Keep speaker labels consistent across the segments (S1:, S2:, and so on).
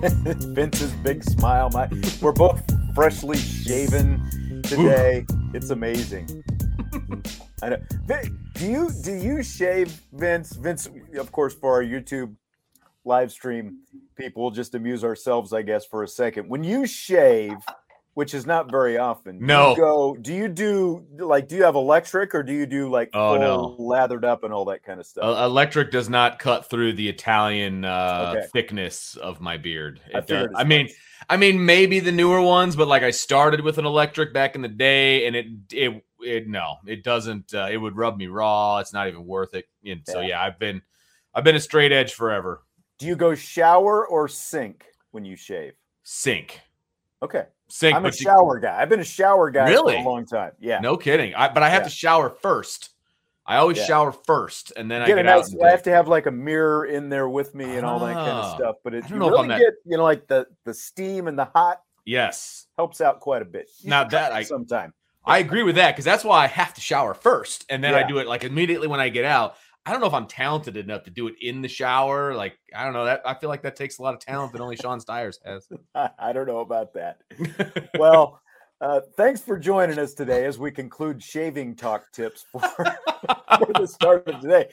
S1: Vince's big smile. My, we're both freshly shaven today. It's amazing. I know. Vin, do you do you shave, Vince? Vince, of course, for our YouTube live stream, people just amuse ourselves, I guess, for a second. When you shave, which is not very often, do
S2: No.
S1: you go. Do you do like? Do you have electric, or do you do like
S2: Oh, no.
S1: lathered up and all that kind of stuff?
S2: Uh, electric does not cut through the Italian uh,
S1: Okay.
S2: thickness of my beard.
S1: I
S2: does- I mean,
S1: much.
S2: I mean, maybe the newer ones, but like I started with an electric back in the day, and it it it no, it doesn't. Uh, it would rub me raw. It's not even worth it. And so
S1: Yeah.
S2: yeah, I've been I've been a straight edge forever.
S1: do you go shower or sink when you shave?
S2: Sink,
S1: Okay.
S2: Sink.
S1: I'm a
S2: but you-
S1: shower guy. I've been a shower guy
S2: Really?
S1: for a long time. Yeah.
S2: No kidding. I, but I have
S1: Yeah.
S2: to shower first. I always
S1: Yeah.
S2: shower first, and then I
S1: Get
S2: get
S1: a
S2: out.
S1: nice,
S2: and
S1: I have to have like a mirror in there with me and all that kind of
S2: Ah.
S1: stuff. But it you
S2: know
S1: really
S2: that-
S1: get, you know, like the the steam and the hot
S2: Yes.
S1: helps out quite a bit. You
S2: Now that I-
S1: sometime.
S2: I agree with that because that's why I have to shower first, and then I do it like immediately when I get out. I don't know if I'm talented enough to do it in the shower. Like I don't know that I feel like that takes a lot of talent that only Sean Stires has.
S1: I, don't know about that. Well, uh, thanks for joining us today as we conclude shaving talk tips for, for the start of today.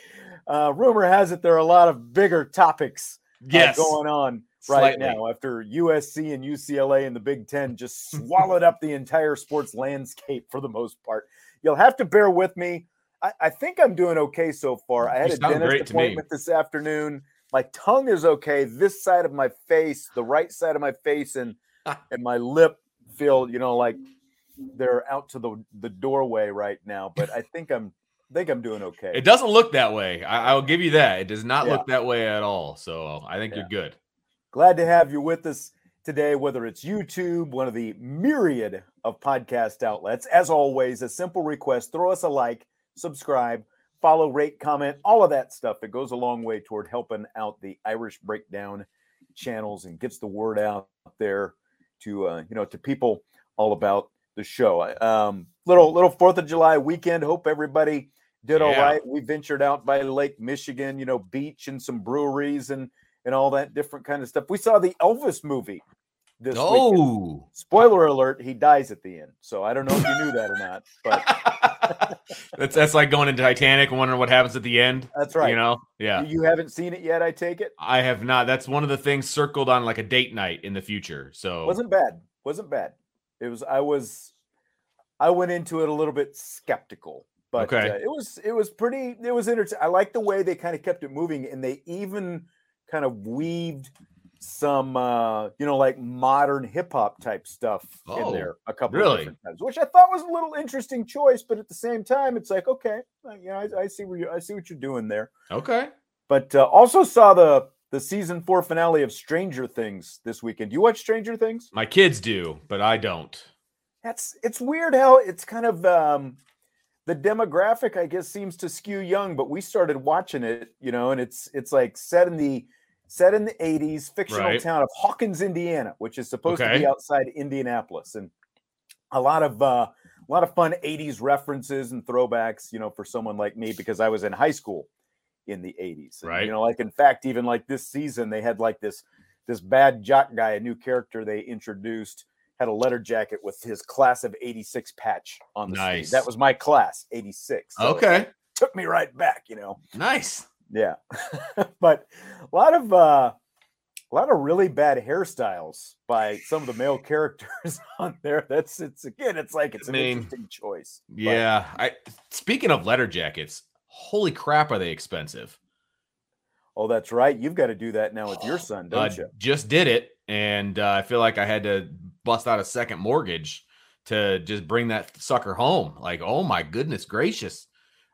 S1: Uh, rumor has it there are a lot of bigger topics uh, going on right
S2: Slightly.
S1: now after USC and UCLA and the Big Ten just swallowed up the entire sports landscape for the most part. You'll have to bear with me. I, I think I'm doing okay so far. I had
S2: You
S1: a dentist appointment this afternoon. My tongue is okay. This side of my face, the right side of my face, and and my lip feel, you know, like they're out to the the doorway right now. But I think I'm think I'm doing okay.
S2: It doesn't look that way. I, I will give you that. It does not
S1: Yeah.
S2: look that way at all. So I think you're good.
S1: Glad to have you with us today, whether it's YouTube, one of the myriad of podcast outlets. As always, a simple request throw us a like, subscribe, follow, rate, comment, all of that stuff. It goes a long way toward helping out the Irish Breakdown channels and gets the word out there to uh, you know to people all about the show. Um, little little Fourth of July weekend. Hope everybody did all
S2: Yeah.
S1: right. We ventured out by Lake Michigan, you know, beach and some breweries and and all that different kind of stuff. We saw the Elvis movie this weekend.
S2: Oh,
S1: Spoiler alert, he dies at the end. So I don't know if you knew that or not, but
S2: that's that's like going into Titanic and wondering what happens at the end.
S1: that's right.
S2: You know? Yeah.
S1: You haven't seen it yet, I take it.
S2: I have not. That's one of the things circled on like a date night in the future. So
S1: Wasn't bad. Wasn't bad. It was I was I went into it a little bit skeptical, but
S2: Okay.
S1: uh, it was it was pretty it was entertaining. I like the way they kind of kept it moving and they even kind of weaved some uh you know like modern hip hop type stuff
S2: Oh,
S1: in there a couple
S2: really?
S1: of different times which i thought was a little interesting choice but at the same time it's like okay uh, you know i, I see where you i see what you're doing there
S2: okay.
S1: but uh, also saw the the season four finale of stranger things this weekend you watch stranger things
S2: My kids do, but I don't.
S1: that's it's weird how it's kind of um the demographic i guess seems to skew young but we started watching it you know and it's it's like set in the set in the 80s fictional
S2: Right.
S1: town of hawkins indiana which is supposed to be outside indianapolis and a lot of uh a lot of fun 80s references and throwbacks, you know, for someone like me because I was in high school in the 80s. And,
S2: Right.
S1: You know, like in fact, even like this season, they had like this this bad jock guy, a new character they introduced, had a letter jacket with his class of 86 patch on the
S2: Nice.
S1: That was my class, 86. So
S2: Okay.
S1: took me right back, you know.
S2: Nice.
S1: Yeah. but a lot of uh a lot of really bad hairstyles by some of the male characters on there. That's it's again, it's like it's
S2: I
S1: an
S2: mean,
S1: interesting choice. But
S2: Yeah. I speaking of letter jackets, holy crap, are they expensive?
S1: oh, that's right. You've got to do that now with your son, don't
S2: Uh,
S1: you?
S2: Just did it, and uh, I feel like I had to bust out a second mortgage to just bring that sucker home. Like, oh my goodness gracious!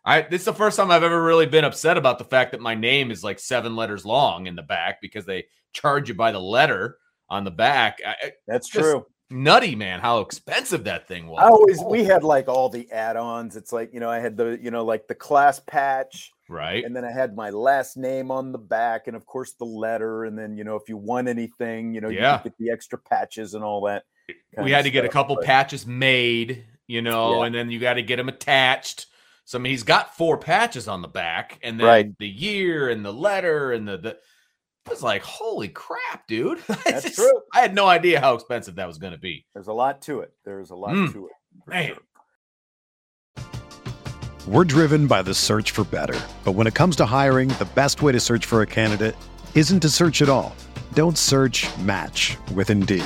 S2: I this is the first time I've ever really been upset about the fact that my name is like seven letters long in the back because they charge you by the letter on the back. I,
S1: That's true.
S2: nutty, man! How expensive that thing was.
S1: I always we had like all the add-ons. It's like, you know, I had the, you know, like the class patch,
S2: right.
S1: and then I had my last name on the back, and of course the letter, and then you know, if you won anything, you know, you
S2: Yeah.
S1: could get the extra patches and all that.
S2: we had to get a couple
S1: but-
S2: patches made, you know,
S1: Yeah.
S2: and then you got to get them attached. So I mean, he's got four patches on the back, and then
S1: Right.
S2: the year and the letter and the the. I was like, holy crap, dude! I
S1: That's
S2: just-
S1: true.
S2: I had no idea how expensive that was going to be.
S1: There's a lot to it. There's a lot
S2: Mm.
S1: to it.
S2: Man.
S1: sure.
S3: We're driven by the search for better. But when it comes to hiring, the best way to search for a candidate isn't to search at all. Don't search match with Indeed.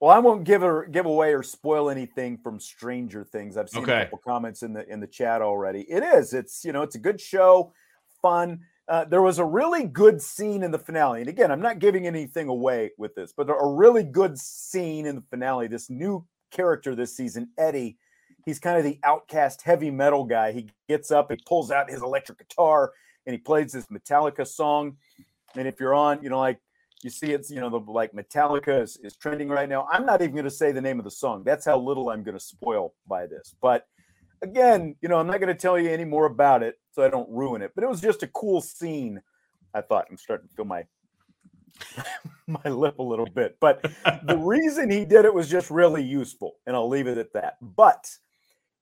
S1: Well, I won't give or give away or spoil anything from Stranger Things. I've seen
S2: Okay.
S1: a couple comments in the in the chat already. It is. It's you know, it's a good show, fun. Uh, there was a really good scene in the finale, and again, I'm not giving anything away with this, but a really good scene in the finale. This new character this season, Eddie. He's kind of the outcast heavy metal guy. He gets up, he pulls out his electric guitar, and he plays this Metallica song. And if you're on, you know, like you see it's you know the like metallica is, is trending right now. I'm not even going to say the name of the song. That's how little i'm going to spoil by this. But again you know i'm not going to tell you any more about it so i don't ruin it. But it was just a cool scene i thought. I'm starting to feel my my lip a little bit. But the reason he did it was just really useful and i'll leave it at that. But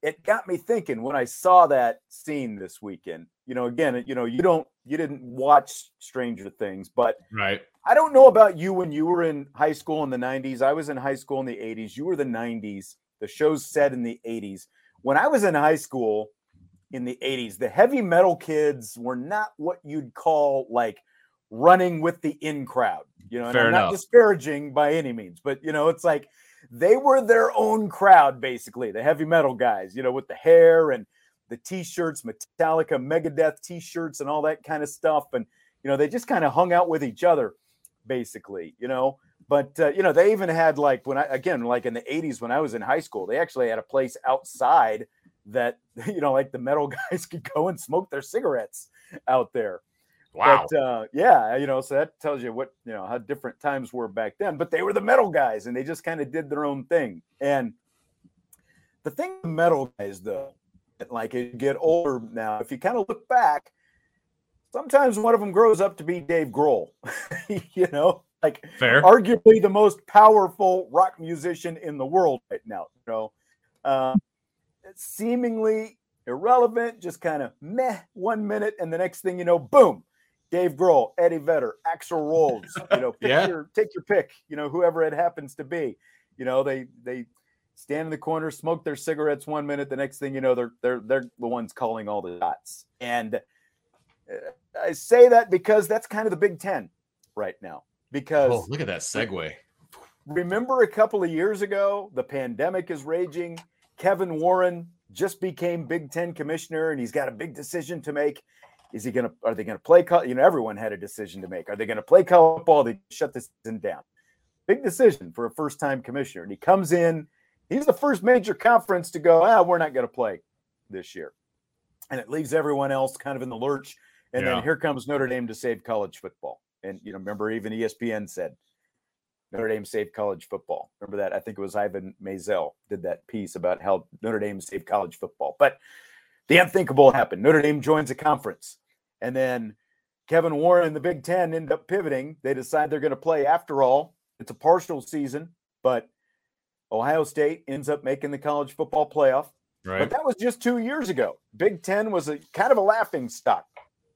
S1: it got me thinking when i saw that scene this weekend. You know again you know you don't you didn't watch stranger things but
S2: Right.
S1: I don't know about you when you were in high school in the 90s. I was in high school in the 80s. You were the 90s. The show's set in the 80s. When I was in high school in the 80s, the heavy metal kids were not what you'd call like running with the in crowd. You know, and
S2: Fair
S1: I'm not
S2: enough.
S1: disparaging by any means, but you know, it's like they were their own crowd, basically, the heavy metal guys, you know, with the hair and the t-shirts, Metallica, Megadeth t-shirts, and all that kind of stuff. And you know, they just kind of hung out with each other basically, you know. But uh, you know, they even had like when I again, like in the '80s when I was in high school, they actually had a place outside that you know, like the metal guys could go and smoke their cigarettes out there.
S2: Wow.
S1: But uh, yeah, you know, so that tells you what you know how different times were back then. But they were the metal guys, and they just kind of did their own thing. And the thing with metal guys, though, like as you get older now, if you kind of look back, sometimes one of them grows up to be Dave Grohl. you know, like
S2: Fair.
S1: arguably the most powerful rock musician in the world right now. You know, um, seemingly irrelevant, just kind of meh one minute, and the next thing you know, boom, Dave Grohl, Eddie Vedder, Axl Rose. You know, pick
S2: Yeah.
S1: your, take your pick. You know, whoever it happens to be. You know, they they stand in the corner, smoke their cigarettes one minute. The next thing you know, they're they're they're the ones calling all the shots. And uh, I say that because that's kind of the Big Ten right now. Because
S2: oh, look at that segue.
S1: Remember a couple of years ago, the pandemic is raging. Kevin Warren just became Big Ten commissioner, and he's got a big decision to make. Is he going to? Are they going to play? You know, everyone had a decision to make. Are they going to play college football? They shut this thing down. Big decision for a first-time commissioner, and he comes in. He's the first major conference to go. Ah, we're not going to play this year, and it leaves everyone else kind of in the lurch. And yeah. then here comes Notre Dame to save college football. And you know, remember, even ESPN said Notre Dame saved college football. Remember that? I think it was Ivan Maisel did that piece about how Notre Dame saved college football. But the unthinkable happened. Notre Dame joins a conference, and then Kevin Warren and the Big Ten end up pivoting. They decide they're going to play after all. It's a partial season, but Ohio State ends up making the college football playoff. Right. But that was just two years ago. Big Ten was a kind of a laughing stock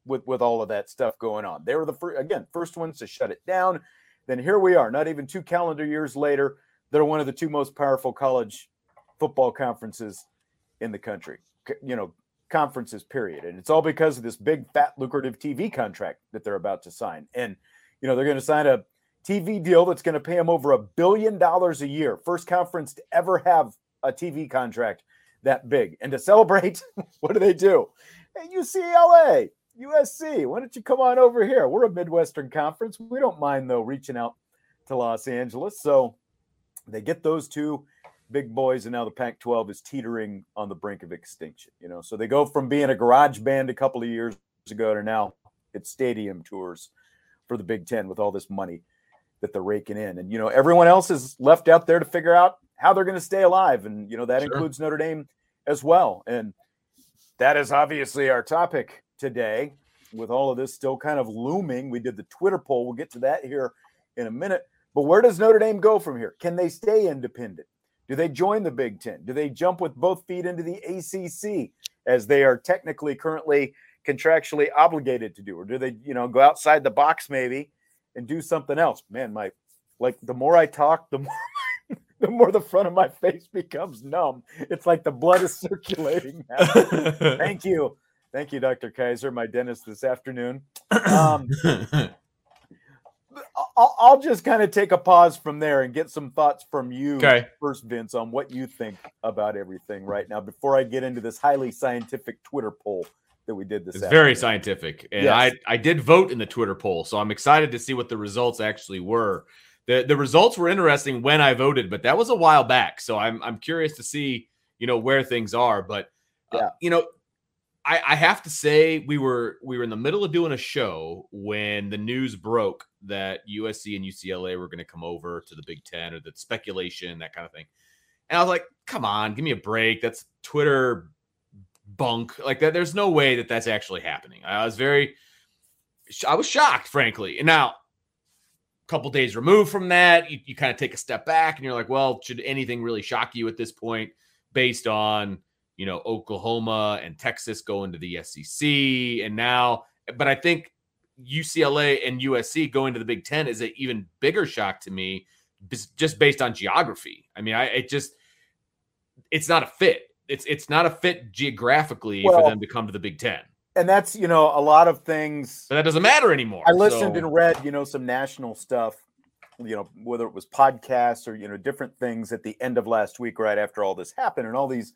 S1: with with all of that stuff going on. They were the first, again first ones to shut it down. Then here we are, not even two calendar years later. They're one of the two most powerful college football conferences in the country. You know, conferences. Period. And it's all because of this big, fat, lucrative TV contract that they're about to sign. And you know, they're going to sign a TV deal that's going to pay them over a billion dollars a year. First conference to ever have a TV contract that big. And to celebrate, what do they do? UCLA, USC, why don't you come on over here? We're a Midwestern conference. We don't mind, though, reaching out to Los Angeles. So they get those two big boys, and now the Pac 12 is teetering on the brink of extinction. You know, so they go from being a garage band a couple of years ago to now it's stadium tours for the Big Ten with all this money that they're raking in. And, you know, everyone else is left out there to figure out how they're going to stay alive. And, you know, that sure. includes Notre Dame as well. And that is obviously our topic today with all of this still kind of looming. We did the Twitter poll. We'll get to that here in a minute. But where does Notre Dame go from here? Can they stay independent? Do they join the Big Ten? Do they jump with both feet into the ACC as they are technically currently contractually obligated to do? Or do they, you know, go outside the box maybe and do something else? Man, my like the more I talk, the more the more the front of my face becomes numb. It's like the blood is circulating now. Thank you. Thank you, Dr. Kaiser, my dentist this afternoon. Um, I'll, I'll, just kind of take a pause from there and get some thoughts from you okay. first, Vince, on what you think about everything right now before I get into this highly scientific Twitter poll that we did this.
S2: It's afternoon. very scientific, and yes. I I did vote in the Twitter poll, so I'm excited to see what the results actually were. the The results were interesting when I voted, but that was a while back, so I'm I'm curious to see you know where things are. But uh, yeah. you know, I, I have to say we were we were in the middle of doing a show when the news broke that USC and UCLA were going to come over to the Big Ten or the speculation that kind of thing, and I was like, "Come on, give me a break. That's Twitter bunk. Like that. There's no way that that's actually happening." I was very, I was shocked, frankly. And now, a couple days removed from that, you, you kind of take a step back and you're like, "Well, should anything really shock you at this point, based on?" You know, Oklahoma and Texas go into the SEC. And now, but I think UCLA and USC going to the Big Ten is an even bigger shock to me, just based on geography. I mean, I it just it's not a fit. It's it's not a fit geographically well, for them to come to the Big Ten.
S1: And that's you know a lot of things.
S2: But that doesn't matter anymore.
S1: I listened so. and read you know some national stuff. You know whether it was podcasts or you know different things at the end of last week, right after all this happened, and all these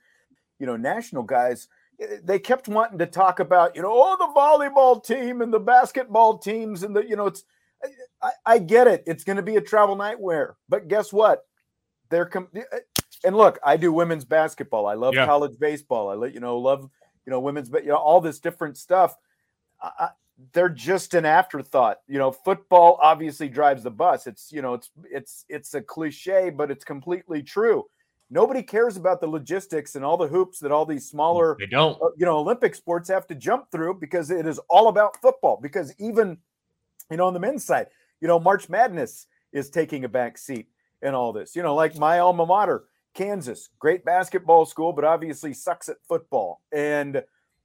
S1: you know, national guys, eh, they kept wanting to talk about, you know, oh, the volleyball team and the basketball teams and the, you know, it's, I, I get it. It's going to be a travel nightmare, but guess what? They're, com- eh, eh, and look, I do women's basketball. I love yeah. college baseball. I, let you know, love, you know, women's, but you know, all this different stuff. I, they're just an afterthought. You know, football obviously drives the bus. It's, you know, it's, it's, it's a cliche, but it's completely true nobody cares about the logistics and all the hoops that all these smaller
S2: they don't.
S1: uh, you know olympic sports have to jump through because it is all about football. Because even you know on the men's side you know march madness is taking a back seat in all this. You know like my alma mater kansas great basketball school but obviously sucks at football. And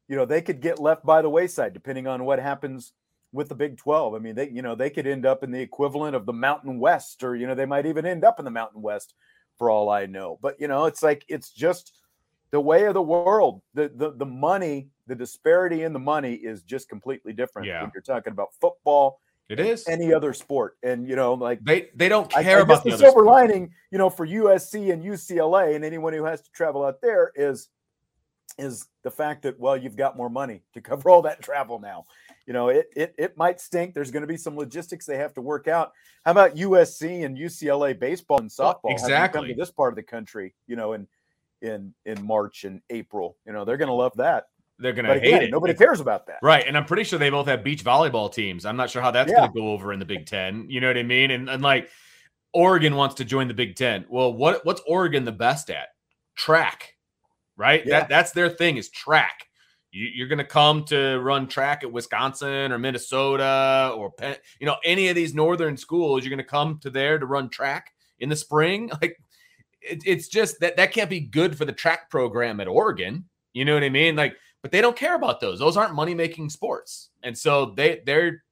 S1: you know they could get left by the wayside depending on what happens with the Big 12. I mean, they you know, they could end up in the equivalent of the Mountain West or you know, they might even end up in the Mountain West for all I know. But you know, it's like it's just the way of the world. The the the money, the disparity in the money is just completely different
S2: Yeah.
S1: when you're talking about football,
S2: It is.
S1: any other sport. And you know, like
S2: They they don't
S1: I,
S2: care
S1: I
S2: about
S1: guess
S2: the
S1: the silver
S2: sports.
S1: lining, you know, for USC and UCLA and anyone who has to travel out there is is the fact that well, you've got more money to cover all that travel now. You know, it it it might stink. There's going to be some logistics they have to work out. How about USC and UCLA baseball and softball? to come
S2: exactly.
S1: to this part of the country, you know, in in in March and April. You know, they're going to love that.
S2: They're gonna hate
S1: again,
S2: it.
S1: nobody
S2: It's-
S1: cares about that.
S2: Right. And I'm pretty sure they both have beach volleyball teams. I'm not sure how that's
S1: Yeah.
S2: going to go over in the Big Ten. You know what I mean? And, and like Oregon wants to join the Big Ten. Well, what what's Oregon the best at? Track, right?
S1: Yeah.
S2: That that's their thing is track. You, you're going to come to run track at Wisconsin or Minnesota or Penn, you know any of these northern schools. You're going to come to there to run track in the spring. Like it, it's just that that can't be good for the track program at Oregon. You know what I mean? Like but they don't care about those. Those aren't money making sports, and so they they're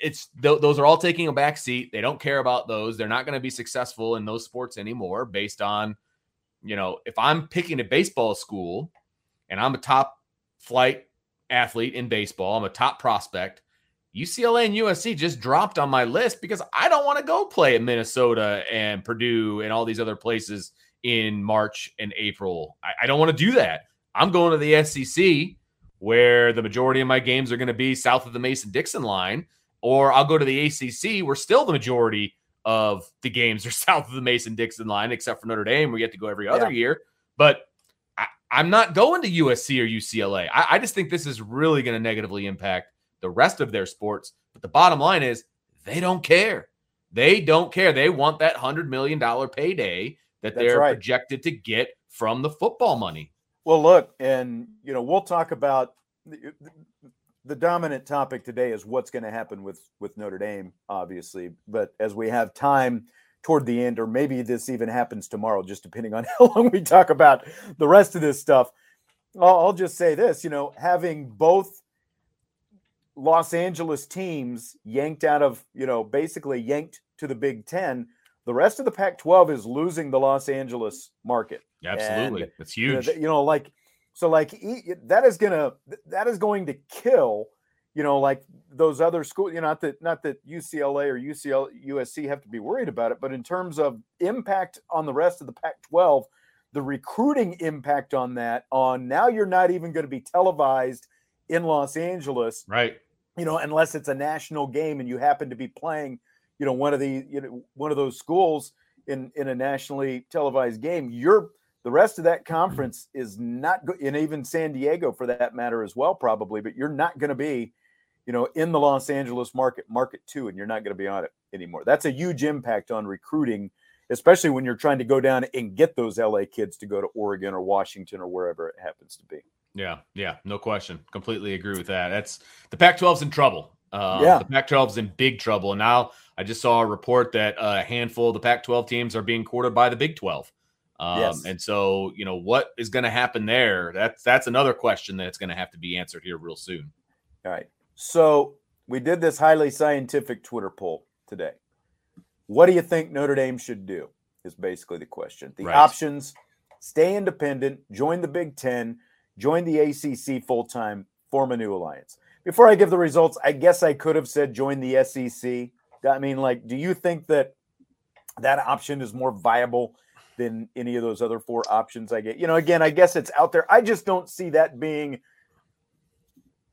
S2: it's th- those are all taking a back seat. They don't care about those. They're not going to be successful in those sports anymore, based on you know if I'm picking a baseball school and I'm a top flight athlete in baseball, I'm a top prospect. UCLA and USC just dropped on my list because I don't want to go play at Minnesota and Purdue and all these other places in March and April. I, I don't want to do that. I'm going to the SEC where the majority of my games are going to be south of the Mason Dixon line, or I'll go to the ACC where still the majority of the games are south of the Mason Dixon line, except for Notre Dame. We get to go every other
S1: Yeah.
S2: year. But I'm not going to USC or UCLA. I, I just think this is really going to negatively impact the rest of their sports. But the bottom line is they don't care. They don't care. They want that $100 million payday that
S1: That's
S2: they're
S1: right.
S2: projected to get from the football money.
S1: Well, look, and you know, we'll talk about the, the dominant topic today is what's going to happen with with Notre Dame, obviously. But as we have time toward the end, or maybe this even happens tomorrow, just depending on how long we talk about the rest of this stuff. I'll, I'll just say this: you know, having both Los Angeles teams yanked out of, you know, basically yanked to the Big Ten, the rest of the Pac-12 is losing the Los Angeles market
S2: Absolutely.
S1: And,
S2: That's
S1: you know,
S2: huge.
S1: you know, like so like that is gonna that is going to kill you know like those other schools you know not that not that ucla or ucl usc have to be worried about it but in terms of impact on the rest of the pac 12 the recruiting impact on that on now you're not even going to be televised in los angeles
S2: right.
S1: you know, unless it's a national game and you happen to be playing, you know, one of the you know one of those schools in in a nationally televised game, you're the rest of that conference is not go- and even San Diego for that matter as well probably, but you're not going to be, you know, in the Los Angeles market, market 2 and you're not going to be on it anymore. That's a huge impact on recruiting, especially when you're trying to go down and get those LA kids to go to Oregon or Washington or wherever it happens to be.
S2: Yeah, yeah, no question. Completely agree with that. That's the Pac-12's in trouble. Uh,
S1: Yeah.
S2: the Pac-12's in big trouble. And now I just saw a report that a handful of the Pac-12 teams are being courted by the Big 12. Um,
S1: Yes.
S2: And so, you know, what is going to happen there? That's that's another question that's going to have to be answered here real soon.
S1: All right. So we did this highly scientific Twitter poll today. What do you think Notre Dame should do? Is basically the question. The
S2: Right.
S1: options stay independent, join the Big Ten, join the ACC full time, form a new alliance. Before I give the results, I guess I could have said join the SEC. I mean, like, do you think that that option is more viable than any of those other four options I get? You know, again, I guess it's out there. I just don't see that being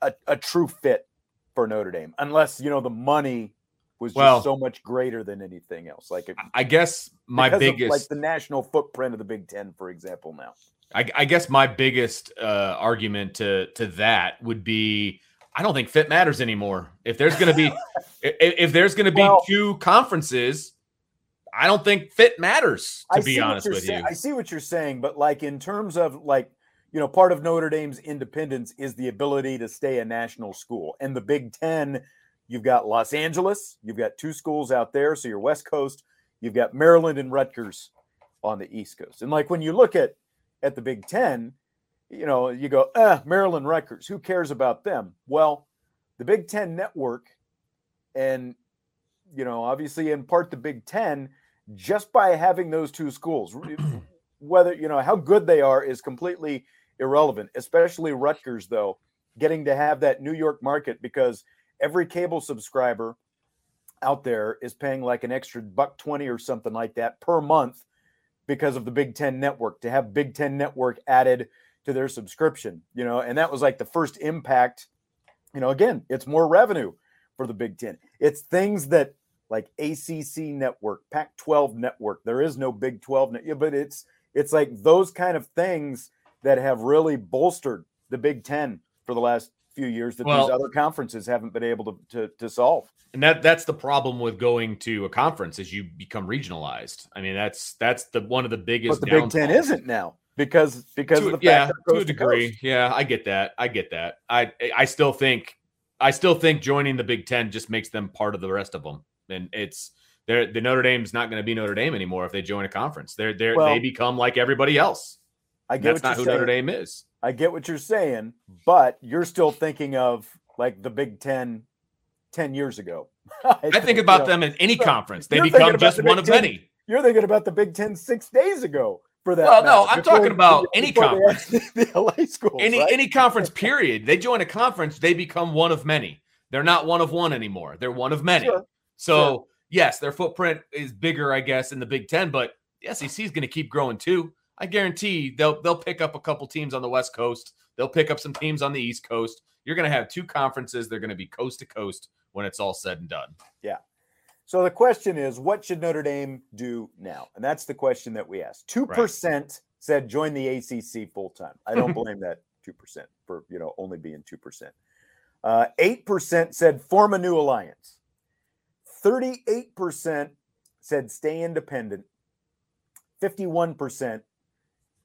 S1: a, a true fit for Notre Dame, unless you know the money was just
S2: Well-
S1: so much greater than anything else. Like it,
S2: I guess my
S1: because of,
S2: biggest
S1: like the national footprint of the Big Ten, for example. Now,
S2: I, I guess my biggest uh, argument to to that would be I don't think fit matters anymore. If there's going to be if, if there's going to be
S1: Well-
S2: two conferences, I don't think fit matters. To
S1: I
S2: be honest with you,
S1: I see what you're saying, but like in terms of like you know, part of Notre Dame's independence is the ability to stay a national school, and the Big Ten. You've got Los Angeles. You've got two schools out there, so you're West Coast. You've got Maryland and Rutgers on the East Coast. And like when you look at at the Big Ten, you know, you go, eh, Maryland Rutgers. Who cares about them? Well, the Big Ten network, and you know, obviously in part the Big Ten just by having those two schools. Whether you know how good they are is completely irrelevant, especially Rutgers, though, getting to have that New York market because every cable subscriber out there is paying like an extra buck 20 or something like that per month because of the Big Ten network to have Big Ten network added to their subscription, you know, and that was like the first impact. You know, again, it's more revenue for the Big Ten. It's things that like ACC network, Pac 12 network. There is no Big 12, net, but it's it's like those kind of things that have really bolstered the Big Ten for the last few years that well, these other conferences haven't been able to, to, to solve.
S2: And that that's the problem with going to a conference as you become regionalized. I mean, that's that's the one of the biggest.
S1: But the Big Ten isn't now because because
S2: to,
S1: of
S2: the yeah to a degree. To yeah, I get that. I get that. I I still think I still think joining the Big Ten just makes them part of the rest of them, and it's. They're, the Notre Dame's not going to be Notre Dame anymore if they join a conference. They're, they're well, they become like everybody else. I get that's not who saying. Notre Dame is.
S1: I get what you're saying, but you're still thinking of like the Big Ten 10 years ago.
S2: I, I think about you know, them in any conference. They become just the one of 10, many.
S1: You're thinking about the Big Ten six days ago for that.
S2: Well, no, I'm before, talking about any conference. The, LA schools, any right? any conference, period. They join a conference, they become one of many. They're not one of one anymore. They're one of many. Sure. So sure. yes, their footprint is bigger, I guess, in the Big Ten, but the SEC is going to keep growing too. I guarantee they'll they'll pick up a couple teams on the West Coast. They'll pick up some teams on the East Coast. You're going to have two conferences. They're going to be coast to coast when it's all said and done.
S1: Yeah. So the question is, what should Notre Dame do now? And that's the question that we asked. Two percent right. said join the ACC full time. I don't blame that two percent for you know only being two percent. Uh, eight percent said form a new alliance. Thirty-eight percent said stay independent. Fifty-one percent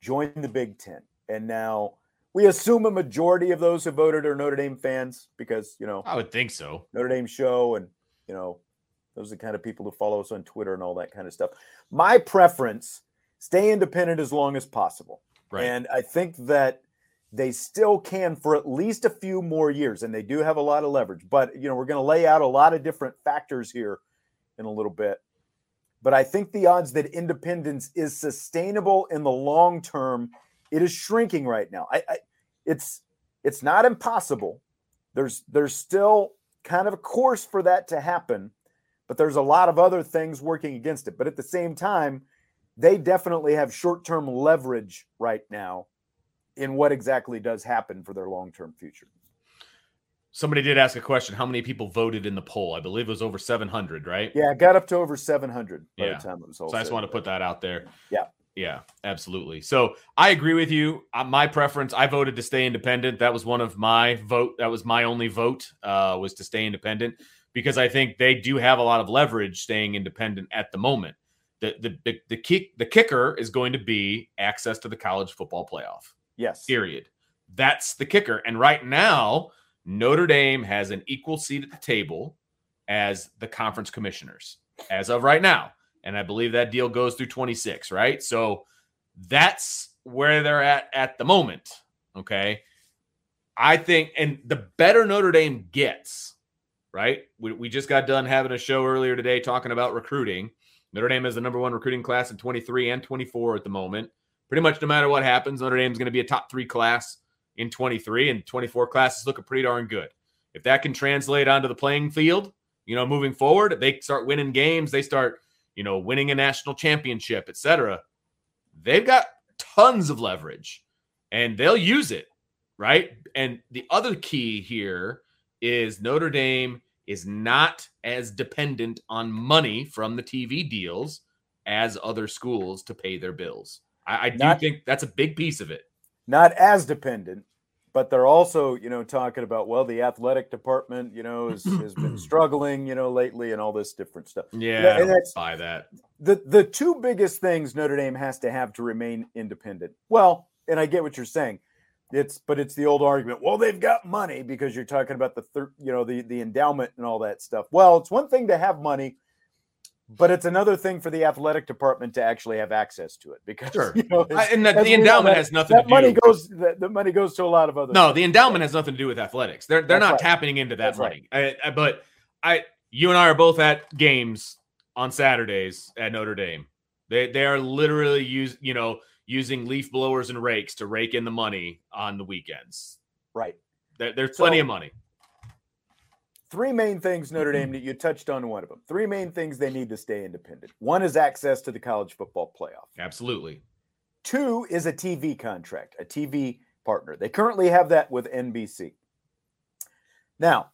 S1: join the Big Ten. And now we assume a majority of those who voted are Notre Dame fans because, you know,
S2: I would think so.
S1: Notre Dame show and, you know, those are the kind of people who follow us on Twitter and all that kind of stuff. My preference stay independent as long as possible. Right. And I think that they still can for at least a few more years and they do have a lot of leverage. But, you know, we're going to lay out a lot of different factors here in a little bit but I think the odds that independence is sustainable in the long term, it is shrinking right now. I, I it's it's not impossible. There's there's still kind of a course for that to happen, but there's a lot of other things working against it. But at the same time, they definitely have short-term leverage right now in what exactly does happen for their long-term future.
S2: Somebody did ask a question. How many people voted in the poll? I believe it was over 700, right?
S1: Yeah, it got up to over 700 by yeah. the time it was all.
S2: So I just want to put that out there.
S1: Yeah.
S2: Yeah, absolutely. So I agree with you. Uh, my preference, I voted to stay independent. That was one of my vote. That was my only vote. Uh, was to stay independent because I think they do have a lot of leverage staying independent at the moment. The the the, the kick the kicker is going to be access to the college football playoff.
S1: Yes.
S2: Period. That's the kicker. And right now, Notre Dame has an equal seat at the table as the conference commissioners as of right now. And I believe that deal goes through 26, right? So that's where they're at at the moment. Okay. I think, and the better Notre Dame gets, right? We, we just got done having a show earlier today talking about recruiting. Notre Dame is the number one recruiting class in 23 and 24 at the moment. Pretty much no matter what happens, Notre Dame is going to be a top three class in 23 and 24 classes looking pretty darn good. If that can translate onto the playing field, you know, moving forward, they start winning games, they start, you know, winning a national championship, etc. They've got tons of leverage and they'll use it, right? And the other key here is Notre Dame is not as dependent on money from the TV deals as other schools to pay their bills. I, I do not, think that's a big piece of it
S1: not as dependent, but they're also, you know, talking about well, the athletic department, you know, has, has been struggling, you know, lately, and all this different stuff.
S2: Yeah, and that's buy that.
S1: The the two biggest things Notre Dame has to have to remain independent. Well, and I get what you're saying. It's but it's the old argument. Well, they've got money because you're talking about the thir- you know the the endowment and all that stuff. Well, it's one thing to have money but it's another thing for the athletic department to actually have access to it because
S2: sure. you know, I, and the, the endowment that, has nothing
S1: that
S2: to
S1: money do. goes the, the, money goes to a lot of other
S2: no the endowment has nothing to do with athletics they're they're That's not right. tapping into that That's money right. I, I, but i you and i are both at games on Saturdays at Notre Dame. They they are literally use you know using leaf blowers and rakes to rake in the money on the weekends.
S1: Right.
S2: There, there's plenty so, of money.
S1: Three main things Notre Dame mm-hmm. you touched on one of them. Three main things they need to stay independent. One is access to the college football playoff.
S2: Absolutely.
S1: Two is a TV contract, a TV partner. They currently have that with NBC. Now,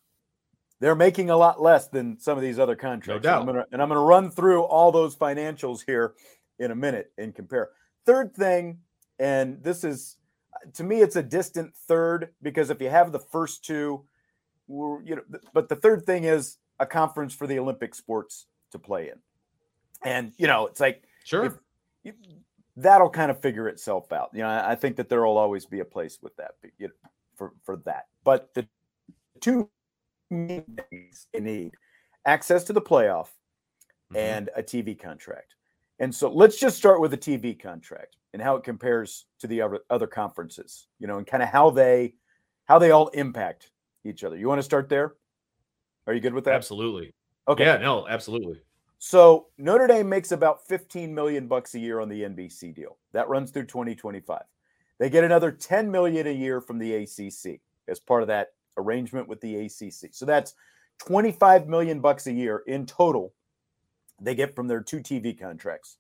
S1: they're making a lot less than some of these other contracts.
S2: No doubt.
S1: And I'm, I'm gonna run through all those financials here in a minute and compare. Third thing, and this is to me, it's a distant third because if you have the first two, you know, but the third thing is a conference for the Olympic sports to play in, and you know, it's like
S2: sure. If, if,
S1: that'll kind of figure itself out. You know, I think that there will always be a place with that you know, for for that. But the two things you need access to the playoff mm-hmm. and a TV contract. And so let's just start with the TV contract and how it compares to the other, other conferences, you know, and kind of how they how they all impact each other. You want to start there? Are you good with that?
S2: Absolutely.
S1: Okay.
S2: Yeah, no, absolutely.
S1: So Notre Dame makes about 15 million bucks a year on the NBC deal. That runs through 2025. They get another 10 million a year from the ACC as part of that arrangement with the ACC. So that's 25 million bucks a year in total they get from their two TV contracts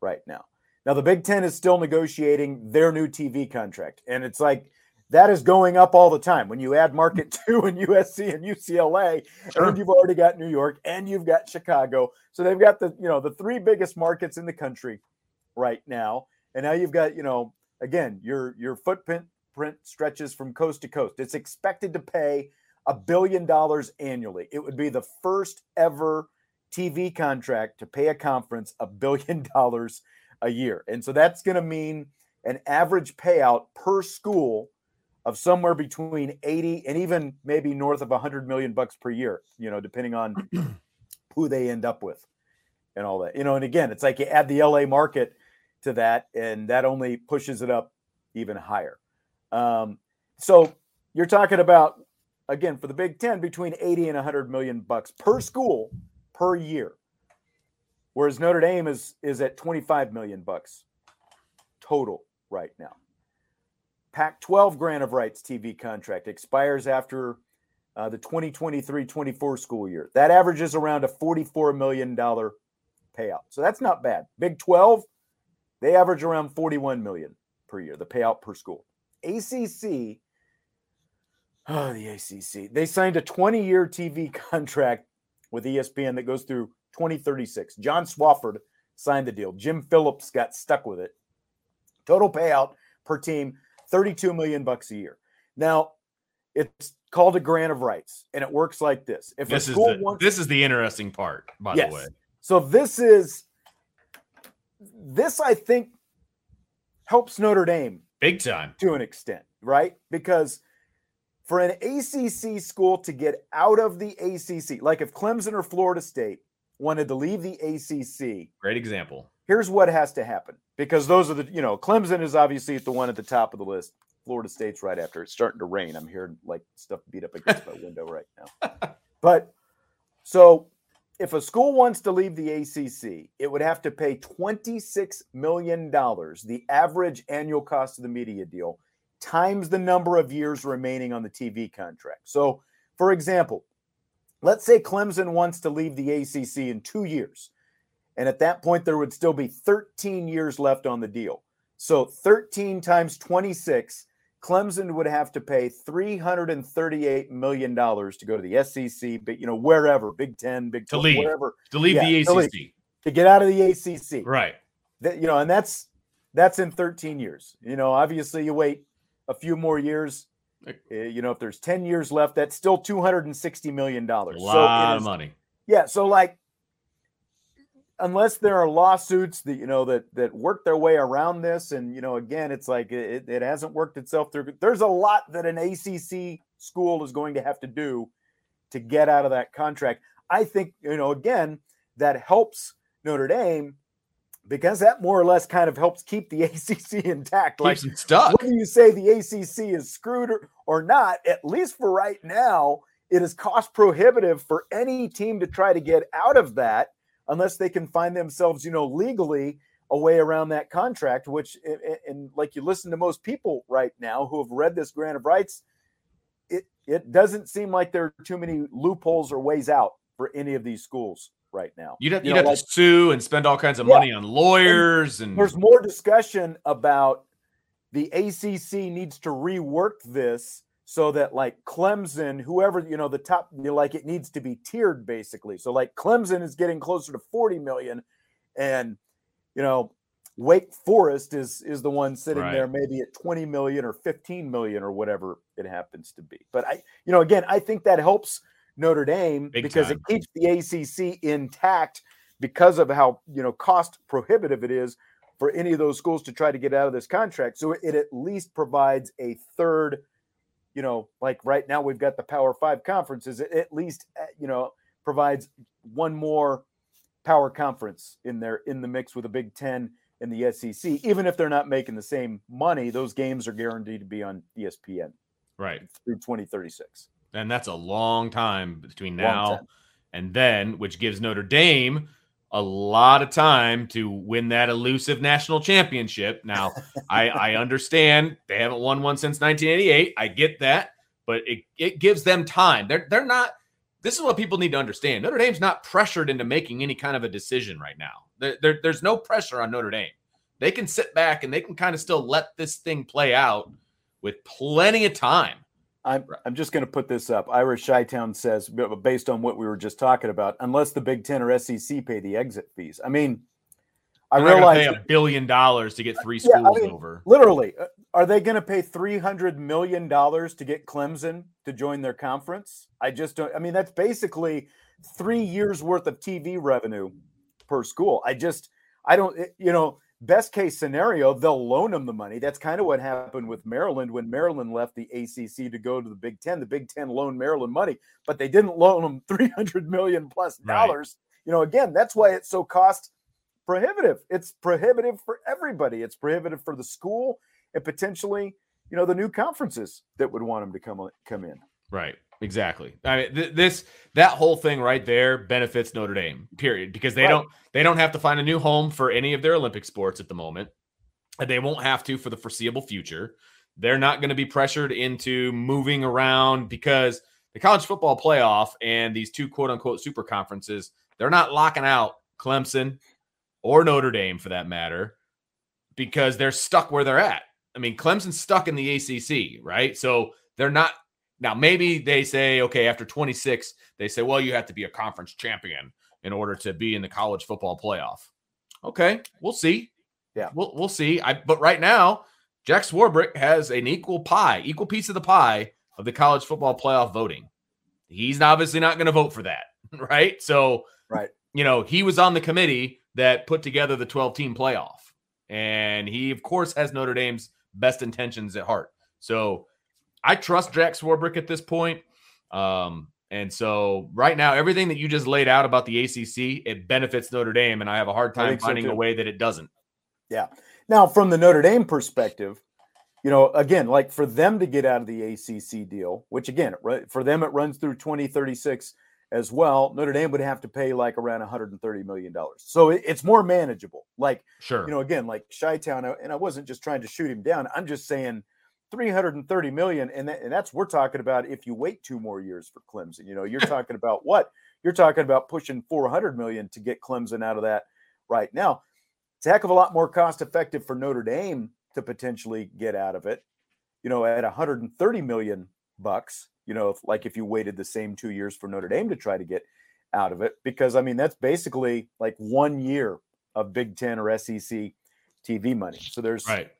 S1: right now. Now the Big 10 is still negotiating their new TV contract and it's like that is going up all the time. When you add market mm. 2 and USC and UCLA sure. and you've already got New York and you've got Chicago. So they've got the, you know, the three biggest markets in the country right now. And now you've got, you know, again, your your footprint print stretches from coast to coast. It's expected to pay a billion dollars annually. It would be the first ever TV contract to pay a conference a billion dollars a year. And so that's going to mean an average payout per school of somewhere between 80 and even maybe north of 100 million bucks per year, you know, depending on who they end up with and all that. You know, and again, it's like you add the LA market to that and that only pushes it up even higher. Um, so you're talking about again for the Big Ten between 80 and 100 million bucks per school per year, whereas Notre Dame is is at 25 million bucks total right now. Pac-12 grant of rights TV contract expires after uh, the 2023-24 school year. That averages around a 44 million dollar payout. So that's not bad. Big 12, they average around 41 million per year, the payout per school. ACC, oh, the ACC, they signed a 20 year TV contract with ESPN that goes through 2036. John Swofford signed the deal. Jim Phillips got stuck with it. Total payout per team, 32 million bucks a year. Now, it's called a grant of rights, and it works like this.
S2: If this is the, wants, this is the interesting part, by yes. the way.
S1: So this is this I think helps Notre Dame
S2: Big time.
S1: To an extent, right? Because for an ACC school to get out of the ACC, like if Clemson or Florida State wanted to leave the ACC,
S2: great example.
S1: Here's what has to happen because those are the, you know, Clemson is obviously the one at the top of the list. Florida State's right after. It's starting to rain. I'm hearing like stuff beat up against my window right now. But so if a school wants to leave the ACC, it would have to pay $26 million, the average annual cost of the media deal, times the number of years remaining on the TV contract. So, for example, let's say Clemson wants to leave the ACC in two years. And at that point, there would still be 13 years left on the deal. So 13 times 26 Clemson would have to pay $338 million to go to the SEC, but you know, wherever, Big Ten, Big 12,
S2: to leave,
S1: wherever.
S2: To leave yeah, the ACC. To, leave,
S1: to, get out of the ACC.
S2: Right.
S1: That, you know, and that's that's in 13 years. You know, obviously you wait a few more years. Uh, you know, if there's 10 years left, that's still $260 million. A
S2: lot so of money.
S1: Yeah. So like unless there are lawsuits that you know that that work their way around this and you know again it's like it, it hasn't worked itself through there's a lot that an acc school is going to have to do to get out of that contract i think you know again that helps notre dame because that more or less kind of helps keep the acc intact
S2: like stuck.
S1: whether you say the acc is screwed or, or not at least for right now it is cost prohibitive for any team to try to get out of that unless they can find themselves, you know, legally a way around that contract, which, and like you listen to most people right now who have read this grant of rights, it, it doesn't seem like there are too many loopholes or ways out for any of these schools right now.
S2: You'd have, you would have like, to sue and spend all kinds of yeah, money on lawyers. And, and
S1: there's more discussion about the ACC needs to rework this so that like Clemson, whoever, you know, the top, you know, like it needs to be tiered basically. So like Clemson is getting closer to 40 million and, you know, Wake Forest is is the one sitting right. there maybe at 20 million or 15 million or whatever it happens to be. But I, you know, again, I think that helps Notre Dame Big because time. it keeps the ACC intact because of how, you know, cost prohibitive it is for any of those schools to try to get out of this contract. So it at least provides a third, you know, like right now we've got the Power Five conferences. It at least, uh, you know, provides one more power conference in there in the mix with a Big Ten in the SEC, even if they're not making the same money, those games are guaranteed to be on ESPN.
S2: Right.
S1: Through 2036.
S2: And that's a long time between now and then, which gives Notre Dame a lot of time to win that elusive national championship. Now, I, I understand they haven't won one since 1988. I get that, but it, it gives them time. They're they're not. This is what people need to understand. Notre Dame's not pressured into making any kind of a decision right now. There, there, there's no pressure on Notre Dame. They can sit back and they can kind of still let this thing play out with plenty of time.
S1: I'm, I'm just going to put this up. Irish Shytown says, based on what we were just talking about, unless the Big Ten or SEC pay the exit fees. I mean, I realize
S2: pay a billion dollars to get three schools yeah, I mean, over.
S1: Literally, uh, are they going to pay three hundred million dollars to get Clemson to join their conference? I just don't. I mean, that's basically three years worth of TV revenue per school. I just, I don't, you know, best case scenario, they'll loan them the money. That's kind of what happened with Maryland when Maryland left the ACC to go to the Big Ten. The Big Ten loaned Maryland money, but they didn't loan them 300 million plus dollars. Right. You know, again, that's why it's so cost prohibitive. It's prohibitive for everybody. It's prohibitive for the school and potentially, you know, the new conferences that would want them to come come in.
S2: Right. Exactly. I mean, th- this that whole thing right there benefits Notre Dame. Period. Because they right. don't they don't have to find a new home for any of their Olympic sports at the moment, and they won't have to for the foreseeable future. They're not going to be pressured into moving around because the college football playoff and these two quote unquote super conferences they're not locking out Clemson or Notre Dame for that matter because they're stuck where they're at. I mean, Clemson's stuck in the ACC, right? So they're not now, maybe they say, okay, after 26, they say, well, you have to be a conference champion in order to be in the college football playoff. Okay, we'll see.
S1: Yeah,
S2: we'll we'll see. I but right now, Jack Swarbrick has an equal pie, equal piece of the pie of the college football playoff voting. He's obviously not going to vote for that, right? So,
S1: right,
S2: you know, he was on the committee that put together the 12 team playoff, and he of course has Notre Dame's best intentions at heart. So I trust Jack Swarbrick at this point. Um, and so right now, everything that you just laid out about the ACC, it benefits Notre Dame, and I have a hard time finding so a way that it doesn't.
S1: Yeah. Now, from the Notre Dame perspective, you know, again, like for them to get out of the ACC deal, which again, for them it runs through 2036 as well. Notre Dame would have to pay like around 130 million dollars, so it's more manageable. Like,
S2: sure,
S1: you know, again, like Shytown, and I wasn't just trying to shoot him down. I'm just saying 330 million and, that, and that's we're talking about if you wait two more years for Clemson you know you're talking about what? You're talking about pushing 400 million to get Clemson out of that right now. It's a heck of a lot more cost effective for Notre Dame to potentially get out of it you know at 130 million bucks you know if, like if you waited the same 2 years for Notre Dame to try to get out of it because I mean that's basically like 1 year of Big 10 or SEC TV money. So there's
S2: right.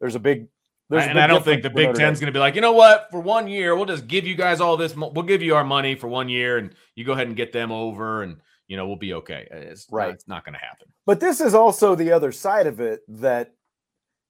S1: there's a big
S2: there's and I don't think the Big Ten's going to be like, you know what? For one year, we'll just give you guys all this. We'll give you our money for one year, and you go ahead and get them over, and you know we'll be okay. It's right. Not, it's not going to happen.
S1: But this is also the other side of it that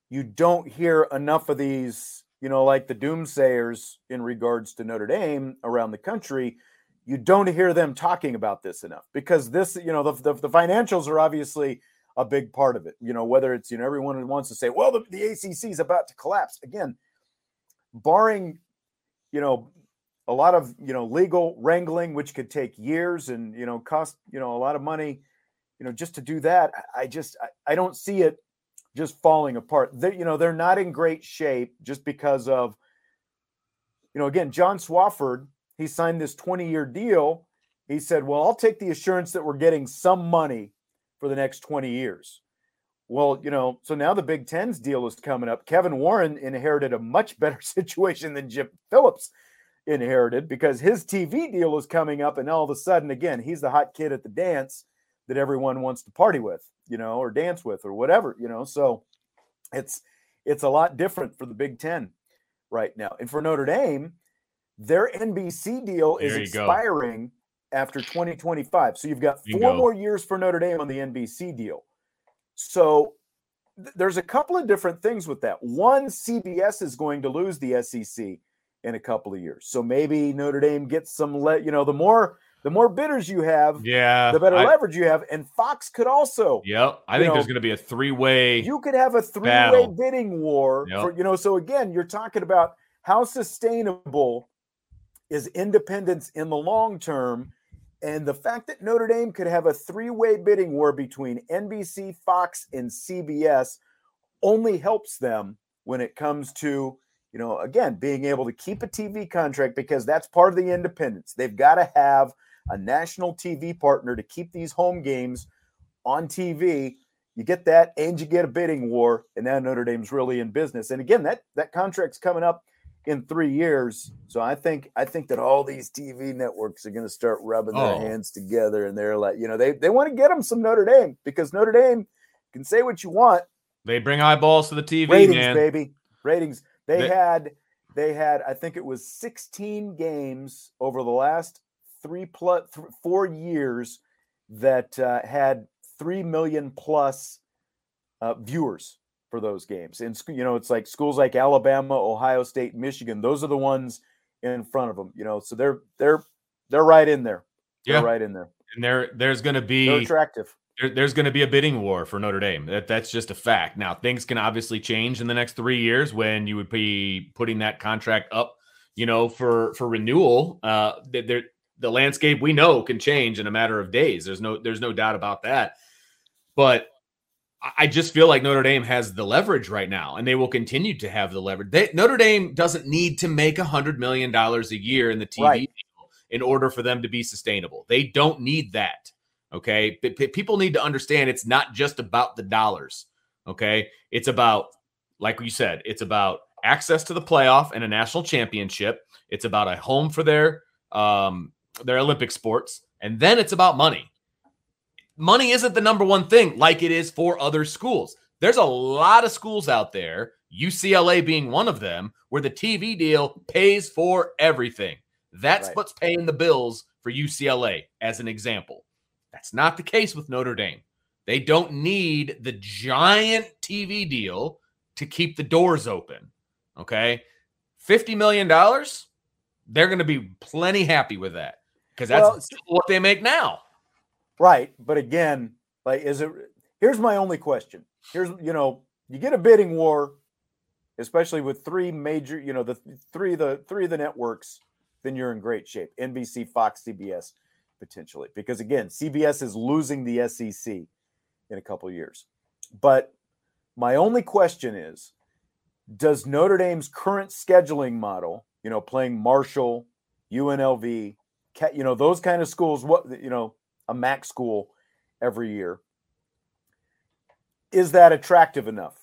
S1: you don't hear enough of these. You know, like the doomsayers in regards to Notre Dame around the country. You don't hear them talking about this enough because this, you know, the, the, the financials are obviously a big part of it. You know, whether it's, you know, everyone wants to say, well, the, the ACC is about to collapse. Again, barring, you know, a lot of, you know, legal wrangling, which could take years and, you know, cost, you know, a lot of money. you know, just to do that, I just I, I don't see it just falling apart. They, you know, they're not in great shape just because of, you know, again, John Swofford, he signed this 20 year deal. He said, Well, I'll take the assurance that we're getting some money for the next 20 years. Well, you know, so now the Big Ten's deal is coming up. Kevin Warren inherited a much better situation than Jim Phillips inherited because his TV deal is coming up, and all of a sudden, again, he's the hot kid at the dance that everyone wants to party with, you know, or dance with, or whatever, you know. So it's it's a lot different for the Big Ten right now, and for Notre Dame, their NBC deal is expiring. After 2025. So you've got four Bingo. more years for Notre Dame on the NBC deal. So th- there's a couple of different things with that. One, CBS is going to lose the SEC in a couple of years. So maybe Notre Dame gets some let, you know, the more the more bidders you have,
S2: yeah,
S1: the better I, leverage you have. And Fox could also.
S2: Yep. I think know, there's going to be a three way.
S1: You could have a three way bidding war. Yep. For, you know, so again, you're talking about how sustainable is independence in the long term. And the fact that Notre Dame could have a three way bidding war between NBC, Fox, and CBS only helps them when it comes to you know, again, being able to keep a TV contract because that's part of the independence. They've got to have a national TV partner to keep these home games on TV. You get that, and you get a bidding war, and now Notre Dame's really in business. And again, that that contract's coming up in three years. So I think I think that all these TV networks are going to start rubbing oh. their hands together, and they're like, you know, they they want to get them some Notre Dame because Notre Dame can say what you want.
S2: They bring eyeballs to the TV,
S1: ratings,
S2: man.
S1: baby, ratings. They, they had they had I think it was 16 games over the last three plus th- four years that uh, had three million plus uh, viewers for those games. And you know, it's like schools like Alabama, Ohio State, Michigan. Those are the ones in front of them. You know, so they're they're they're right in there. They're yeah, right in there.
S2: And there there's going to be
S1: they're attractive
S2: there, there's going to be a bidding war for Notre Dame. That that's just a fact. Now things can obviously change in the next three years when you would be putting that contract up, you know, for for renewal. Uh, there the landscape we know can change in a matter of days. There's no there's no doubt about that. But I just feel like Notre Dame has the leverage right now, and they will continue to have the leverage. They, Notre Dame doesn't need to make a hundred million dollars a year in the TV right. in order for them to be sustainable. They don't need that. Okay. But people need to understand it's not just about the dollars. Okay. It's about, like you said, it's about access to the playoff and a national championship. It's about a home for their um their Olympic sports. And then it's about money. Money isn't the number one thing like it is for other schools. There's a lot of schools out there, UCLA being one of them, where the TV deal pays for everything. That's right. what's paying the bills for UCLA, as an example. That's not the case with Notre Dame. They don't need the giant TV deal to keep the doors open. Okay. $50 million, they're going to be plenty happy with that because that's well, what they make now.
S1: Right. But again, like, is it, here's my only question. Here's, you know, you get a bidding war, especially with three major, you know, the three, the three of the networks, then you're in great shape. NBC, Fox, CBS potentially because again cbs is losing the sec in a couple years but my only question is does notre dame's current scheduling model you know playing marshall unlv you know those kind of schools what you know a mac school every year is that attractive enough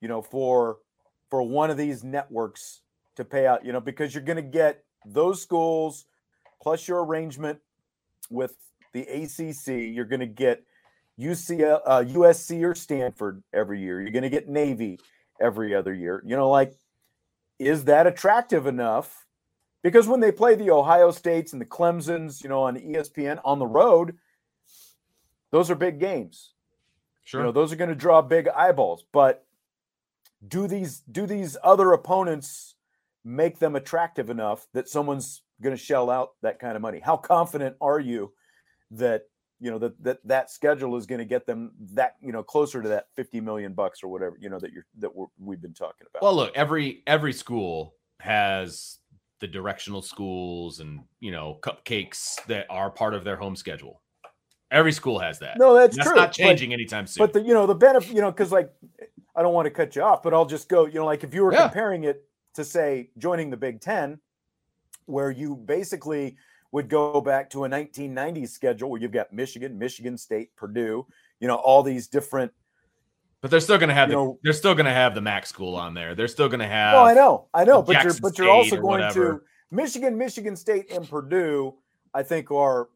S1: you know for for one of these networks to pay out you know because you're going to get those schools plus your arrangement with the ACC, you're going to get UCL, uh, USC or Stanford every year. You're going to get Navy every other year. You know, like, is that attractive enough? Because when they play the Ohio States and the Clemsons, you know, on ESPN on the road, those are big games. Sure. You know, those are going to draw big eyeballs. But do these do these other opponents make them attractive enough that someone's going to shell out that kind of money? How confident are you that you know that that that schedule is going to get them that you know closer to that 50 million bucks or whatever you know that you're that we have been talking about
S2: well look every every school has the directional schools and you know cupcakes that are part of their home schedule Every school has that.
S1: No, that's,
S2: that's
S1: true.
S2: not changing but, anytime soon.
S1: But the you know the benefit, you know, because like I don't want to cut you off, but I'll just go. You know, like if you were yeah. comparing it to say joining the Big Ten, where you basically would go back to a 1990s schedule where you've got Michigan, Michigan State, Purdue, you know, all these different.
S2: But they're still going to have the, know, they're still going to have the MAC school on there. They're still going to have.
S1: Oh, I know, I know, but you're but you're also going whatever. to Michigan, Michigan State, and Purdue. I think are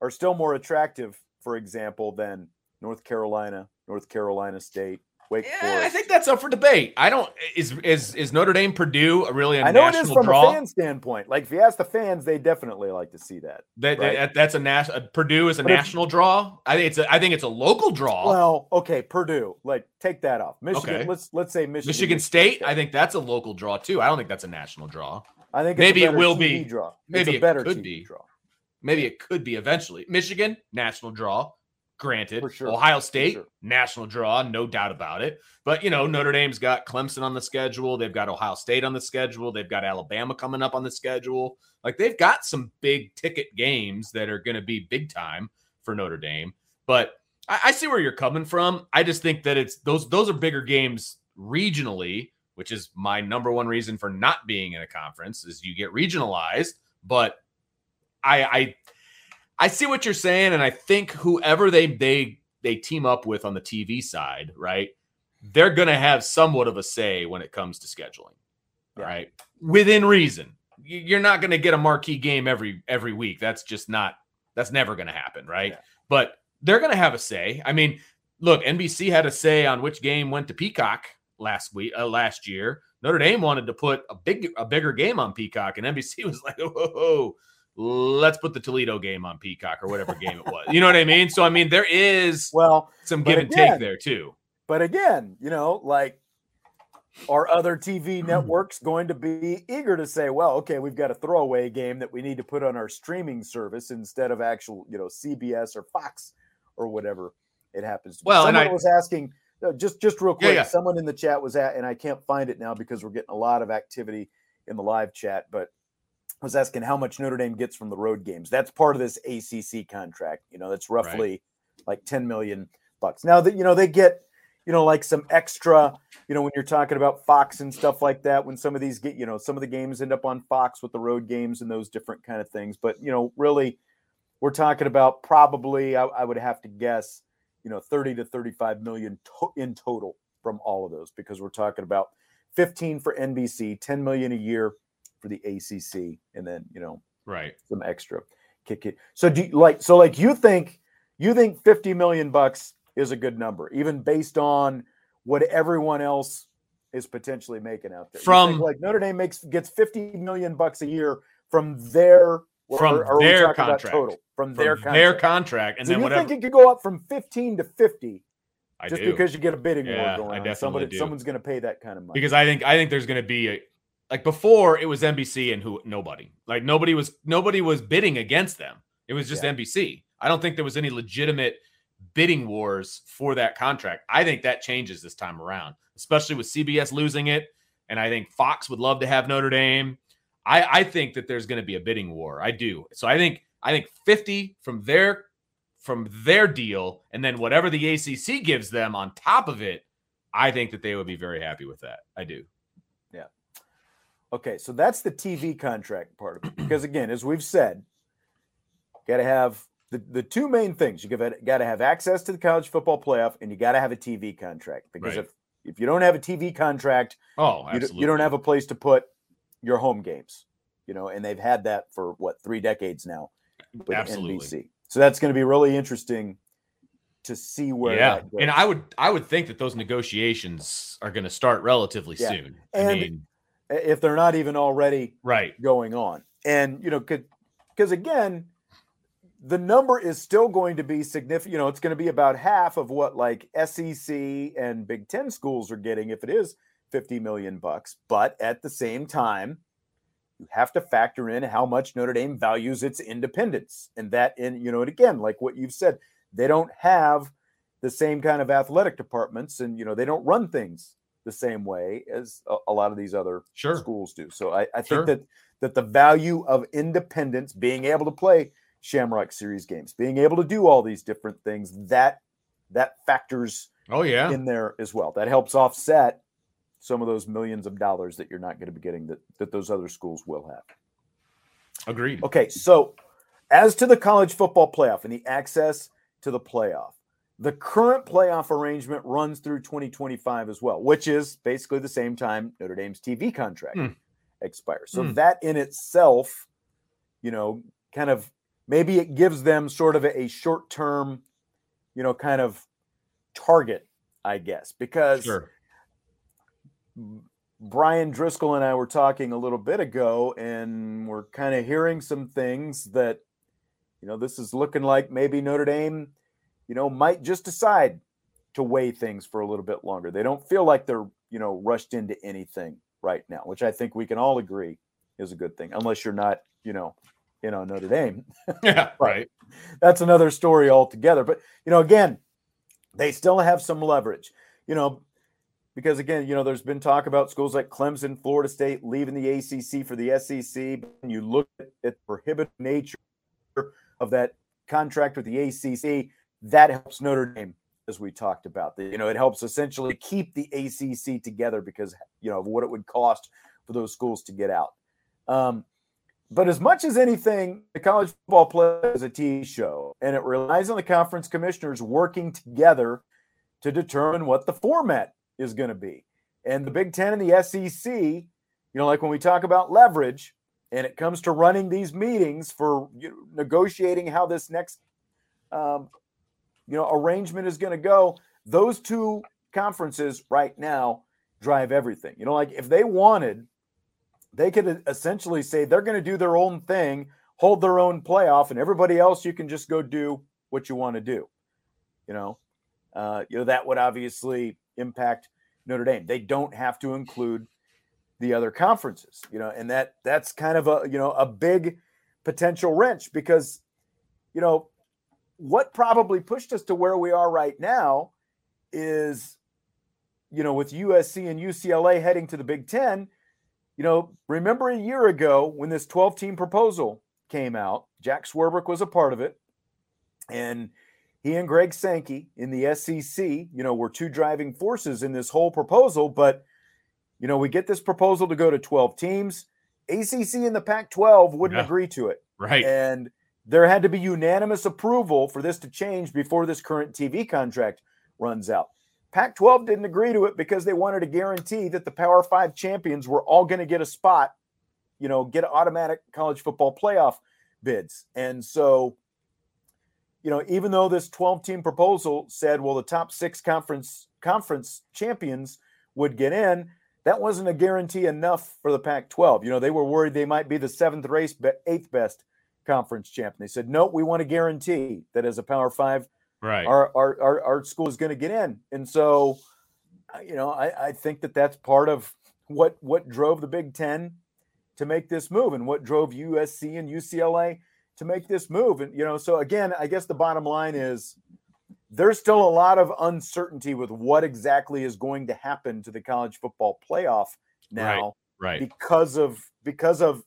S1: are still more attractive, for example, than North Carolina, North Carolina State, Wake
S2: yeah,
S1: Forest.
S2: I think that's up for debate. I don't is is is Notre Dame Purdue a really a
S1: I know
S2: it
S1: is from
S2: draw?
S1: a fan standpoint. Like if you ask the fans, they definitely like to see that.
S2: That, right? that that's a national Purdue is a but national if, draw. I think it's a I think it's a local draw.
S1: Well, okay, Purdue. Like take that off. Michigan. Okay. Let's let's say Michigan.
S2: Michigan State, State, I think that's a local draw too. I don't think that's a national draw.
S1: I think
S2: maybe it will
S1: TV
S2: be
S1: draw.
S2: Maybe
S1: it better
S2: could
S1: TV
S2: be
S1: draw.
S2: Maybe it could be eventually. Michigan national draw. Granted,
S1: sure.
S2: Ohio State,
S1: sure.
S2: national draw, no doubt about it. But, you know, Notre Dame's got Clemson on the schedule. They've got Ohio State on the schedule. They've got Alabama coming up on the schedule. Like they've got some big ticket games that are going to be big time for Notre Dame. But I, I see where you're coming from. I just think that it's those those are bigger games regionally, which is my number one reason for not being in a conference is you get regionalized. But I I I see what you're saying, and I think whoever they they they team up with on the TV side, right? They're going to have somewhat of a say when it comes to scheduling, yeah. right? Within reason. You're not going to get a marquee game every every week. That's just not. That's never going to happen, right? Yeah. But they're going to have a say. I mean, look, NBC had a say on which game went to Peacock last week, uh, last year. Notre Dame wanted to put a big, a bigger game on Peacock, and NBC was like, "Oh, let's put the Toledo game on Peacock or whatever game it was. You know what I mean? So I mean, there is
S1: well
S2: some give and take there too.
S1: But again, you know, like are other TV hmm. networks going to be eager to say, well, okay, we've got a throwaway game that we need to put on our streaming service instead of actual, you know, CBS or Fox or whatever it happens to be.
S2: Well,
S1: someone
S2: and I
S1: was asking uh, just just real quick.
S2: Yeah, yeah.
S1: Someone in the chat was at, and I can't find it now because we're getting a lot of activity in the live chat, but was asking how much Notre Dame gets from the road games. That's part of this ACC contract. You know, that's roughly
S2: right.
S1: like 10 million bucks. Now that you know they get, you know, like some extra, you know, when you're talking about Fox and stuff like that, when some of these get, you know, some of the games end up on Fox with the road games and those different kind of things. But you know, really, we're talking about probably I, I would have to guess, you know, 30 to 35 million to- in total from all of those because we're talking about 15 for NBC, 10 million a year for the ACC, and then you know,
S2: right,
S1: some extra kick it. So do you, like so like you think you think fifty million bucks is a good number, even based on what everyone else is potentially making out there.
S2: From
S1: like Notre Dame makes gets fifty million bucks a year from their
S2: from
S1: or, or
S2: their contract
S1: total from,
S2: from
S1: their contract.
S2: their contract, and
S1: so
S2: then
S1: you
S2: whatever.
S1: think it could go up from fifteen to fifty
S2: I
S1: just
S2: do.
S1: because you get a bidding
S2: Yeah,
S1: war
S2: I
S1: going on.
S2: definitely
S1: Somebody,
S2: do.
S1: someone's going to pay that kind of money.
S2: because I think I think there's going to be a like before it was NBC and who nobody like nobody was nobody was bidding against them. It was just
S1: Yeah.
S2: NBC. I don't think there was any legitimate bidding wars for that contract. I think that changes this time around, especially with CBS losing it, and I think Fox would love to have Notre Dame. I I think that there's going to be a bidding war. I do. So I think I think 50 from their from their deal and then whatever the ACC gives them on top of it, I think that they would be very happy with that. I do.
S1: Okay, so that's the TV contract part of it. Because again, as we've said, got to have the, the two main things. You got to have access to the college football playoff, and you got to have a TV contract. Because
S2: Right.
S1: if if you don't have a TV contract,
S2: Oh,
S1: you, you don't have a place to put your home games. You know, and they've had that for what three decades now with
S2: Absolutely.
S1: NBC. So that's going to be really interesting to see where
S2: yeah, and I would I would think that those negotiations are going to start relatively
S1: Yeah.
S2: soon. I mean,
S1: if they're not even already
S2: right,
S1: going on. And you know, because again, the number is still going to be significant. You know, it's going to be about half of what like SEC and Big Ten schools are getting if it is 50 million bucks. But at the same time, you have to factor in how much Notre Dame values its independence. And that in, you know, and again, like what you've said, they don't have the same kind of athletic departments and you know, they don't run things the same way as a, a lot of these other
S2: sure.
S1: schools do. So I, I think
S2: Sure.
S1: that that the value of independence, being able to play Shamrock Series games. Being able to do all these different things that that factors
S2: oh yeah
S1: in there as well. That helps offset some of those millions of dollars that you're not going to be getting that that those other schools will have.
S2: Agreed.
S1: Okay, so as to the college football playoff and the access to the playoff, the current playoff arrangement runs through 2025 as well, which is basically the same time Notre Dame's TV contract
S2: Hmm.
S1: expires. So
S2: Hmm.
S1: that in itself, you know, kind of maybe it gives them sort of a, a short term, you know, kind of target, I guess, because
S2: Sure.
S1: Brian Driscoll and I were talking a little bit ago, and we're kind of hearing some things that, you know, this is looking like maybe Notre Dame, you know, might just decide to weigh things for a little bit longer. They don't feel like they're, you know, rushed into anything right now, which I think we can all agree is a good thing, unless you're not, you know, you know, Notre Dame.
S2: Yeah. Right.
S1: That's another story altogether. But, you know, again, they still have some leverage, you know, because again, you know, there's been talk about schools like Clemson, Florida State leaving the ACC for the SEC. And you look at the prohibitive nature of that contract with the ACC, that helps Notre Dame, as we talked about. You know, it helps essentially keep the ACC together because, you know, of what it would cost for those schools to get out. Um, but as much as anything, the college football play is a TV show, and it relies on the conference commissioners working together to determine what the format is going to be. And the Big Ten and the SEC, you know, like when we talk about leverage, and it comes to running these meetings for you know, negotiating how this next, um, you know, arrangement is going to go. Those two conferences right now drive everything. You know, like if they wanted they could essentially say they're going to do their own thing, hold their own playoff, and everybody else you can just go do what you want to do. You know, uh, you know that would obviously impact Notre Dame. They don't have to include the other conferences. You know, and that that's kind of a you know a big potential wrench because you know what probably pushed us to where we are right now is you know with USC and UCLA heading to the Big Ten you know, remember a year ago when this 12 team proposal came out, Jack Swarbrick was a part of it. And he and Greg Sankey in the SEC, you know, were two driving forces in this whole proposal. But, you know, we get this proposal to go to 12 teams. ACC and the Pac 12 wouldn't
S2: Yeah.
S1: agree to it.
S2: Right.
S1: And there had to be unanimous approval for this to change before this current TV contract runs out. Pac 12 didn't agree to it because they wanted to guarantee that the Power Five champions were all going to get a spot, you know, get automatic college football playoff bids. And so, you know, even though this 12 team proposal said, well, the top six conference conference champions would get in, that wasn't a guarantee enough for the Pac 12. You know, they were worried they might be the seventh race, but eighth best conference champion. They said, no, we want to guarantee that as a Power Five
S2: right.
S1: our, our, our, our school is going to get in. And so, you know, I, I think that that's part of what, what drove the Big Ten to make this move and what drove USC and UCLA to make this move. And, you know, so again, I guess the bottom line is there's still a lot of uncertainty with what exactly is going to happen to the college football playoff now
S2: right.
S1: because of because of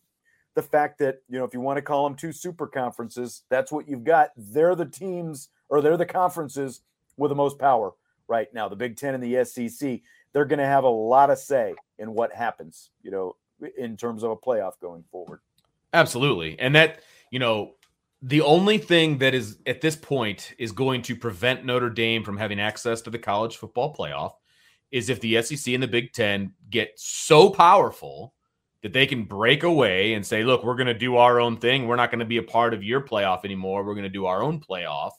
S1: the fact that you know if you want to call them two super conferences that's what you've got. They're the teams or they're the conferences with the most power right now. The big 10 and the sec they're going to have a lot of say in what happens you know in terms of a playoff going forward.
S2: Absolutely. And that, you know, the only thing that is at this point is going to prevent Notre Dame from having access to the college football playoff is if the SEC and the Big Ten get so powerful that they can break away and say, look, we're going to do our own thing. We're not going to be a part of your playoff anymore. We're going to do our own playoff.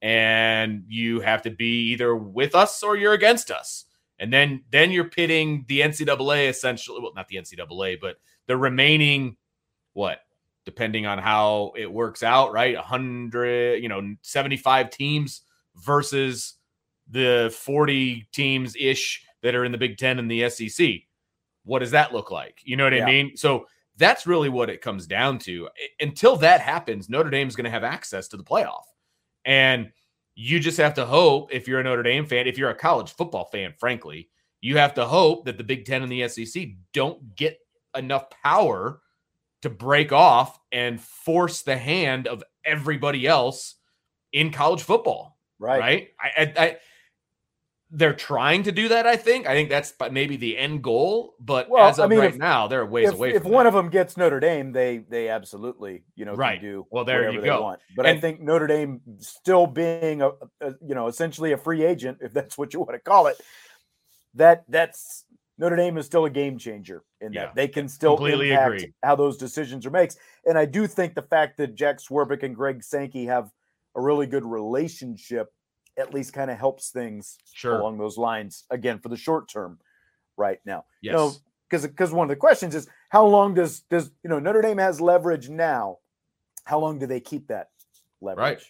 S2: And you have to be either with us or you're against us. And then then you're pitting the NCAA essentially, well, not the NCAA, but the remaining what depending on how it works out, right? 100, you know, 75 teams versus the 40 teams ish that are in the Big 10 and the SEC. What does that look like? You know what
S1: Yeah.
S2: I mean? So that's really what it comes down to. Until that happens, Notre Dame's going to have access to the playoff. And you just have to hope if you're a Notre Dame fan, if you're a college football fan, frankly, you have to hope that the Big 10 and the SEC don't get enough power to break off and force the hand of everybody else in college football.
S1: Right.
S2: Right. I, I, I they're trying to do that. I think. I think that's maybe the end goal. But well, as of I mean, right if, now, they're ways
S1: if,
S2: away.
S1: If one
S2: that.
S1: of them gets Notre Dame, they they absolutely you know
S2: right.
S1: do
S2: well. There you go. Want.
S1: But and, I think Notre Dame still being a, a, you know essentially a free agent, if that's what you want to call it, that that's Notre Dame is still a game changer in yeah, that they can still completely impact agree. how those decisions are made. And I do think the fact that Jack Swarbrick and Greg Sankey have a really good relationship at least kind of helps things
S2: sure.
S1: along those lines again for the short term right now.
S2: Yes.
S1: You know, because because one of the questions is how long does does you know Notre Dame has leverage now? How long do they keep that leverage?
S2: Right.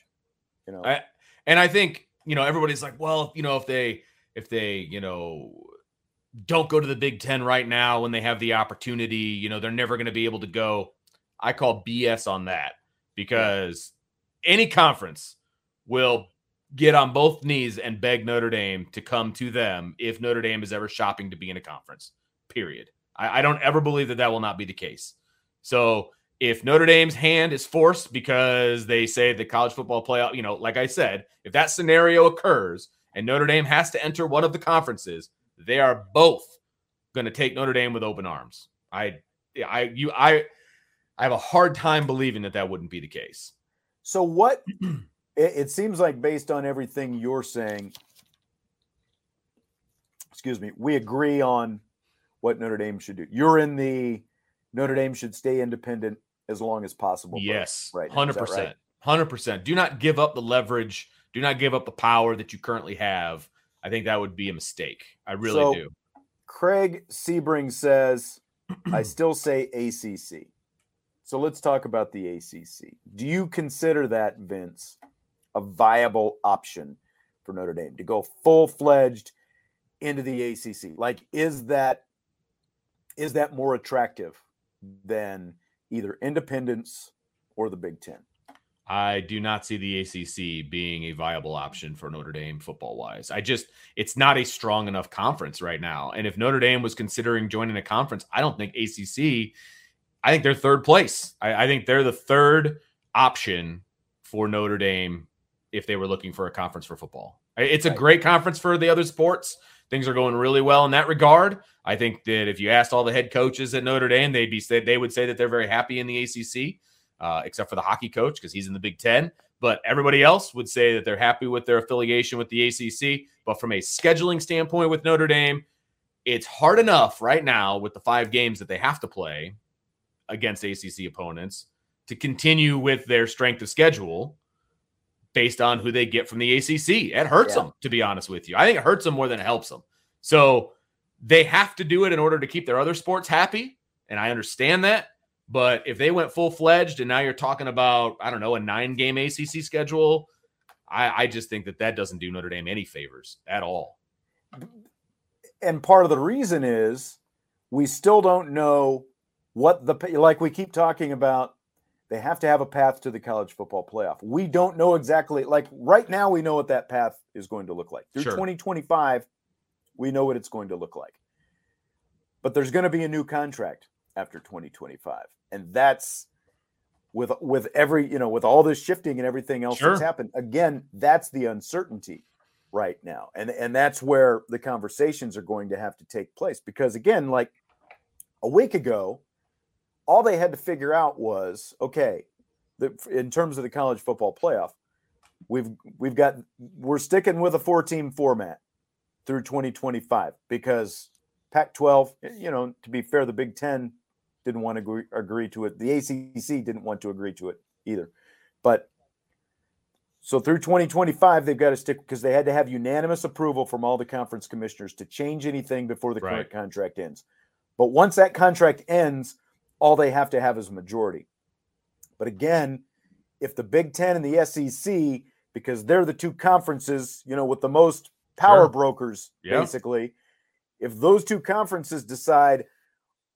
S1: You know,
S2: I, and I think you know everybody's like, well, you know, if they if they you know don't go to the Big Ten right now when they have the opportunity, you know, they're never going to be able to go. I call BS on that because any conference will get on both knees and beg Notre Dame to come to them if Notre Dame is ever shopping to be in a conference. Period. I, I don't ever believe that that will not be the case. So if Notre Dame's hand is forced because they say the college football playoff, you know, like I said, if that scenario occurs and Notre Dame has to enter one of the conferences, they are both going to take Notre Dame with open arms. I, I, you, I, I have a hard time believing that that wouldn't be the case.
S1: So what it, it seems like based on everything you're saying, excuse me, we agree on what Notre Dame should do. You're in the Notre Dame should stay independent as long as possible.
S2: Yes,
S1: right,
S2: hundred percent, hundred percent. Do not give up the leverage. Do not give up the power that you currently have. I think that would be a mistake. I really so, do.
S1: Craig Sebring says, "I still say ACC." So let's talk about the ACC. Do you consider that, Vince, a viable option for Notre Dame to go full fledged into the ACC? Like, is that is that more attractive than either independence or the Big Ten?
S2: I do not see the ACC being a viable option for Notre Dame football wise. I just, it's not a strong enough conference right now. And if Notre Dame was considering joining a conference, I don't think ACC, I think they're third place. I, I think they're the third option for Notre Dame if they were looking for a conference for football. It's a great conference for the other sports. Things are going really well in that regard. I think that if you asked all the head coaches at Notre Dame, they'd be they would say that they're very happy in the ACC, uh, except for the hockey coach because he's in the Big Ten. But everybody else would say that they're happy with their affiliation with the ACC. But from a scheduling standpoint with Notre Dame, it's hard enough right now with the five games that they have to play against ACC opponents to continue with their strength of schedule based on who they get from the ACC. It hurts yeah. them, to be honest with you. I think it hurts them more than it helps them. So they have to do it in order to keep their other sports happy. And I understand that. But if they went full fledged and now you're talking about, I don't know, a nine game ACC schedule, I, I just think that that doesn't do Notre Dame any favors at all.
S1: And part of the reason is we still don't know what the, like we keep talking about they have to have a path to the college football playoff. We don't know exactly, like right now, we know what that path is going to look like. Through sure. 2025, we know what it's going to look like. But there's going to be a new contract after 2025. And that's with with every, you know, with all this shifting and everything else sure. that's happened. Again, that's the uncertainty right now. And and that's where the conversations are going to have to take place because again, like a week ago, all they had to figure out was okay, the, in terms of the college football playoff, we've we've got we're sticking with a four team format through 2025 because Pac-12, you know, to be fair, the Big Ten didn't want to agree, agree to it. The ACC didn't want to agree to it either, but so through 2025, they've got to stick because they had to have unanimous approval from all the conference commissioners to change anything before the right. current contract ends. But once that contract ends, all they have to have is majority. But again, if the Big Ten and the SEC, because they're the two conferences, you know, with the most power sure. brokers, basically, if those two conferences decide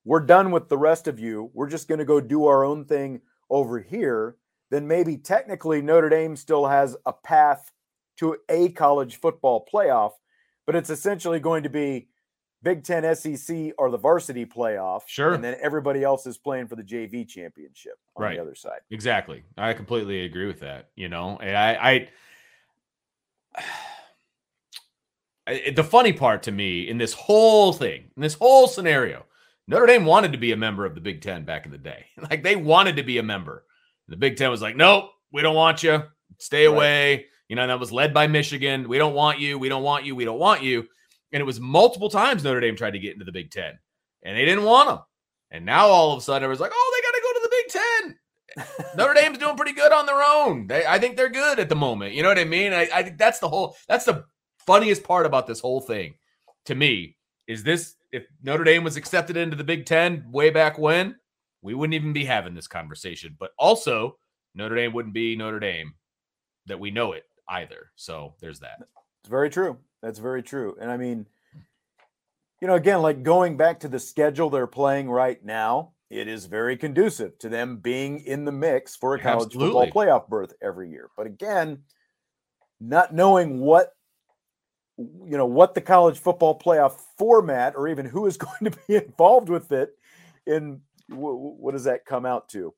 S1: we're done with the rest of you, we're just going to go do our own thing over here, then maybe technically Notre Dame still has a path to a college football playoff, but it's essentially going to be Big Ten, SEC are the varsity playoff.
S2: Sure.
S1: And then everybody else is playing for the JV championship on
S2: Right.
S1: the other side.
S2: Exactly. I completely agree with that. You know, and I, I, I- the funny part to me in this whole thing, in this whole scenario, Notre Dame wanted to be a member of the Big Ten back in the day. Like they wanted to be a member. The Big Ten was like, nope, we don't want you. Stay
S1: Right.
S2: away. You know, and that was led by Michigan. We don't want you. We don't want you. We don't want you. And it was multiple times Notre Dame tried to get into the Big Ten, and they didn't want them. And now all of a sudden, everyone's like, oh, they got to go to the Big Ten. Notre Dame's doing pretty good on their own. They, I think they're good at the moment. You know what I mean? I, I think that's the whole. That's the funniest part about this whole thing, to me, is this. If Notre Dame was accepted into the Big Ten way back when, we wouldn't even be having this conversation. But also, Notre Dame wouldn't be Notre Dame that we know it either. So there's that.
S1: It's very true. That's very true. And I mean, you know, again, like going back to the schedule they're playing right now, it is very conducive to them being in the mix for a college
S2: Absolutely.
S1: football playoff berth every year. But again, not knowing what you know what the college football playoff format or even who is going to be involved with it in wh- wh- what does that come out to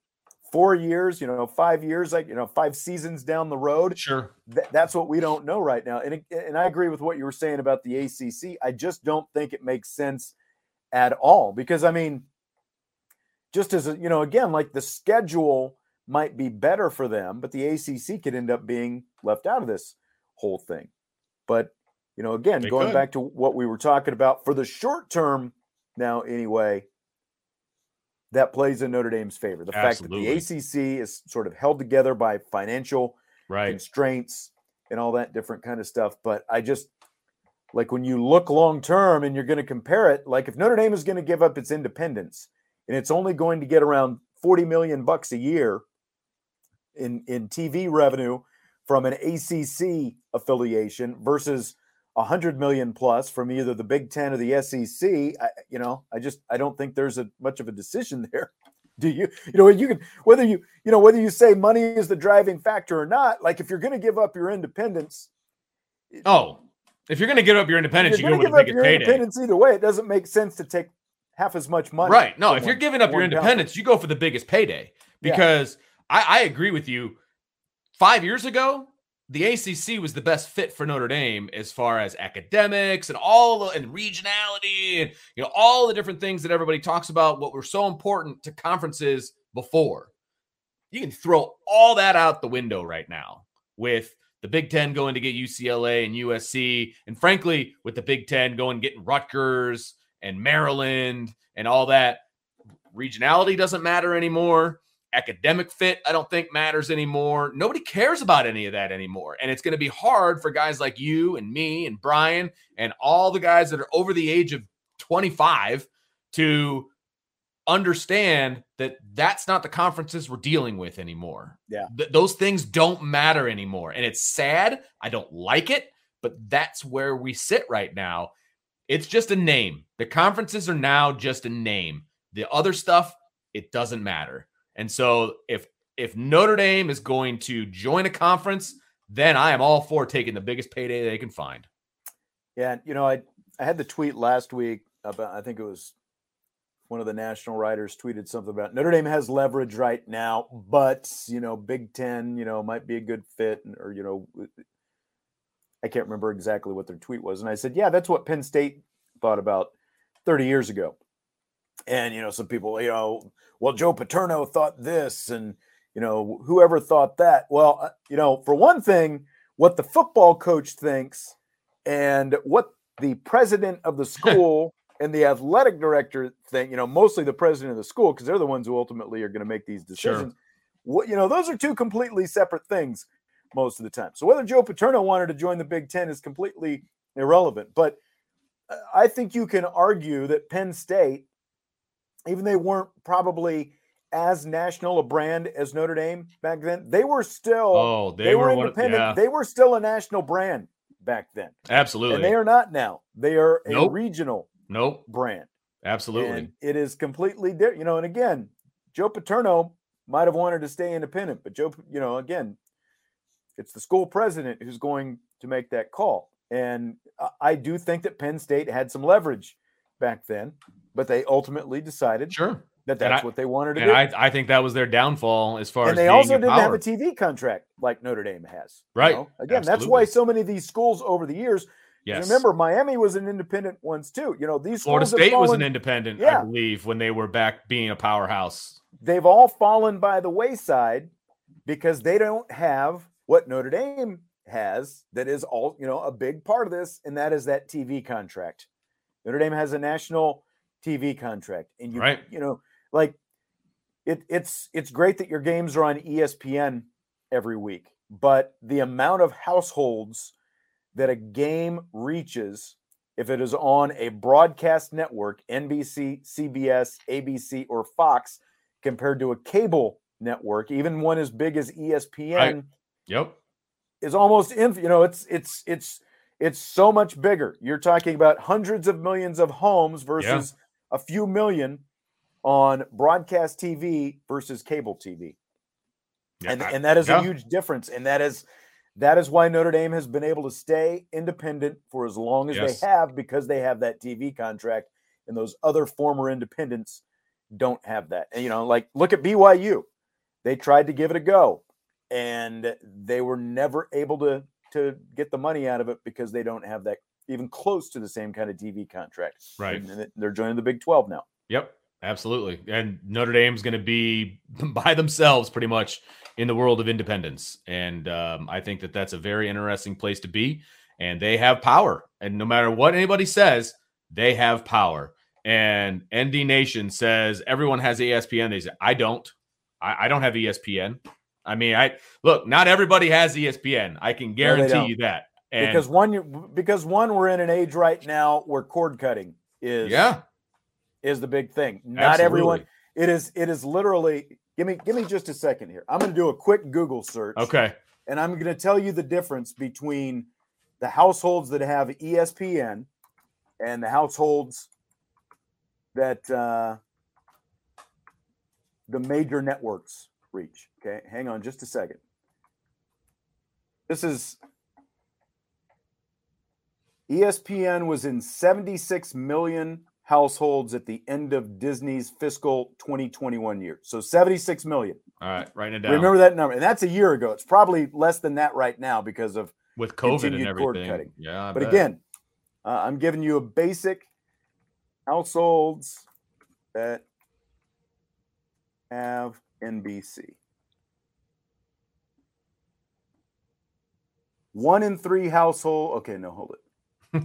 S1: four years you know five years like you know five seasons down the road
S2: Sure.
S1: Th- that's what we don't know right now. And it- and I agree with what you were saying about the ACC. I just don't think it makes sense at all because I mean, just as a, you know, again, like the schedule might be better for them, but the ACC could end up being left out of this whole thing. But you know, again,
S2: They
S1: going
S2: could.
S1: back to what we were talking about for the short term now, anyway. That plays in Notre Dame's favor. The fact that the ACC is sort of held together by financial
S2: Right.
S1: constraints and all that different kind of stuff. But I just like when you look long term and you're going to compare it, like if Notre Dame is going to give up its independence and it's only going to get around 40 million bucks a year in, in TV revenue from an ACC affiliation versus a hundred million plus from either the Big Ten or the SEC, I, you know, I just I don't think there's a much of a decision there. Do you? You know, you can whether you you know whether you say money is the driving factor or not. Like if you're going to give up your independence,
S2: Oh, if you're going to give up your independence,
S1: you're
S2: you
S1: going to give up your
S2: payday.
S1: independence either way. It doesn't make sense to take half as much money.
S2: Right. No, if you're giving up your independence, you go for the biggest payday
S1: Yeah.
S2: because I, I agree with you. Five years ago, the ACC was the best fit for Notre Dame as far as academics and all the and regionality and you know all the different things that everybody talks about. What were so important to conferences before. You can throw all that out the window right now with the Big Ten going to get UCLA and USC, and frankly, with the Big Ten going getting Rutgers and Maryland and all that. Regionality doesn't matter anymore. Academic fit, I don't think matters anymore. Nobody cares about any of that anymore. And it's going to be hard for guys like you and me and Brian and all the guys that are over the age of 25 to understand that that's not the conferences we're dealing with anymore.
S1: Yeah.
S2: Th- those things don't matter anymore. And it's sad. I don't like it, but that's where we sit right now. It's just a name. The conferences are now just a name. The other stuff, it doesn't matter. And so if if Notre Dame is going to join a conference, then I am all for taking the biggest payday they can find.
S1: Yeah, you know, I I had the tweet last week about I think it was one of the national writers tweeted something about Notre Dame has leverage right now, but you know, Big Ten, you know, might be a good fit, or you know, I can't remember exactly what their tweet was, and I said, yeah, that's what Penn State thought about 30 years ago, and you know, some people, you know, well, Joe Paterno thought this, and you know, whoever thought that. Well, uh, you know, for one thing, what the football coach thinks and what the president of the school and the athletic director think, you know, mostly the president of the school, because they're the ones who ultimately are going to make these
S2: Sure.
S1: decisions. What you know, those are two completely separate things most of the time. So whether Joe Paterno wanted to join the Big Ten is completely irrelevant. But uh, I think you can argue that Penn State, even they weren't probably as national a brand as Notre Dame back then, they were still
S2: Oh, they,
S1: they,
S2: were,
S1: were independent.
S2: Yeah,
S1: They were still a national brand back then.
S2: absolutely.
S1: And they are not now. They are a
S2: Nope.
S1: regional
S2: nope,
S1: brand.
S2: absolutely.
S1: And it is completely different. You know, and again, Joe Paterno might have wanted to stay independent, but Joe, you know, again, it's the school president who's going to make that call. And I do think that Penn State had some leverage back then, but they ultimately decided
S2: Sure.
S1: that that's
S2: I-
S1: what they wanted to
S2: And
S1: do.
S2: I, I think that was their downfall as far
S1: and
S2: as
S1: they also didn't
S2: power.
S1: have a TV contract like Notre Dame has. you
S2: Right.
S1: know? Again, that's why so many of these schools over the years.
S2: Yes.
S1: Remember, Miami was an independent once too. You know, these
S2: Florida State was an independent,
S1: Yeah.
S2: I believe, when they were back being a powerhouse.
S1: they've all fallen by the wayside because they don't have what Notre Dame has that is all, you know, a big part of this, and that is that TV contract. Notre Dame has a national TV contract. And you
S2: Right.
S1: you know, like it it's it's great that your games are on ESPN every week, but the amount of households that a game reaches if it is on a broadcast network, NBC, CBS, ABC, or Fox, compared to a cable network, even one as big as ESPN,
S2: Yep.
S1: is almost inf- you know it's it's it's it's so much bigger. You're talking about hundreds of millions of homes versus a few million on broadcast TV versus cable TV.
S2: Yeah,
S1: and
S2: I-
S1: and that is
S2: yeah.
S1: a huge difference and that is that is why Notre Dame has been able to stay independent for as long as
S2: Yes.
S1: they have because they have that TV contract and those other former independents don't have that. And you know, like look at BYU. They tried to give it a go and they were never able to to get the money out of it because they don't have that even close to the same kind of TV contract.
S2: Right.
S1: And they're joining the Big 12 now.
S2: Yep, absolutely. And Notre Dame's going to be by themselves pretty much in the world of independence. And um, I think that that's a very interesting place to be. And they have power. And no matter what anybody says, they have power. And ND Nation says everyone has ESPN. They say, I don't. I, I don't have ESPN. I mean, I look, not everybody has ESPN. I can guarantee
S1: don't.
S2: you that. And
S1: because one because one we're in an age right now where cord cutting is
S2: yeah,
S1: is the big thing. Not everyone it is it is literally give me give me just a second here. I'm going to do a quick Google search.
S2: Okay.
S1: And I'm going to tell you the difference between the households that have ESPN and the households that uh, the major networks reach. Okay, hang on just a second. This is ESPN was in 76 million households at the end of Disney's fiscal 2021 year. So 76 million.
S2: All right. Writing it down.
S1: Remember that number. And that's a year ago. It's probably less than that right now because of
S2: with COVID and
S1: continued cord
S2: everything.
S1: cutting.
S2: Yeah. I
S1: but
S2: bet.
S1: again, uh, I'm giving you a basic households that have NBC. One in three household. Okay, no, hold it.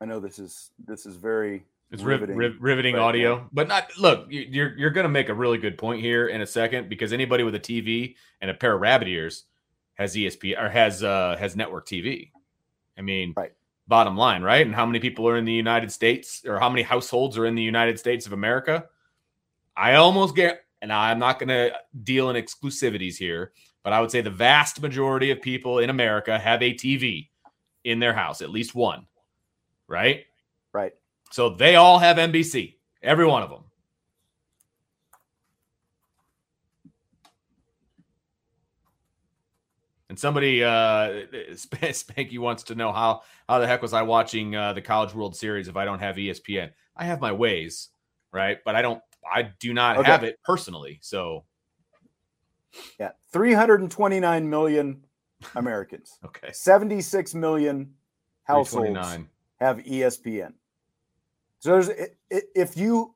S1: I know this is this is very
S2: It's
S1: riveting
S2: riv- riveting
S1: right
S2: audio, but not. Look, you- you're you're going to make a really good point here in a second because anybody with a TV and a pair of rabbit ears has ESP or has uh has network TV. I mean,
S1: Right.
S2: Bottom line, right? And how many people are in the United States, or how many households are in the United States of America? I almost get, and I'm not going to deal in exclusivities here, but I would say the vast majority of people in America have a TV in their house, at least one, right?
S1: right.
S2: So they all have NBC, every one of them. And somebody, uh, Spanky wants to know how how the heck was I watching uh, the College World Series if I don't have ESPN? I have my ways, right? But I don't, I do not
S1: Okay.
S2: have it personally. So
S1: Yeah, 329 million Americans.
S2: okay,
S1: 76 million households have ESPN. So there's if you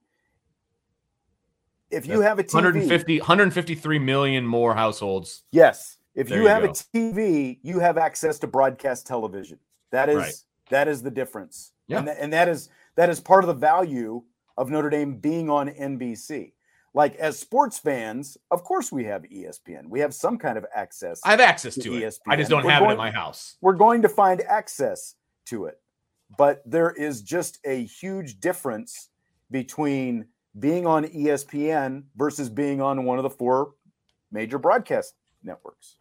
S1: if you
S2: That's
S1: have a TV,
S2: 150, 153 million more households.
S1: yes, if you
S2: you
S1: have
S2: go.
S1: a TV, you have access to broadcast television. That is
S2: Right.
S1: that is the difference.
S2: Yeah.
S1: And, tha- and that is that is part of the value of Notre Dame being on NBC. Like as sports fans, of course we have ESPN. We have some kind of access.
S2: I have access
S1: To
S2: to it. I just don't
S1: We're
S2: have it
S1: going-
S2: at my house.
S1: we're going to find access to it. But there is just a huge difference between being on ESPN versus being on one of the four major broadcast networks.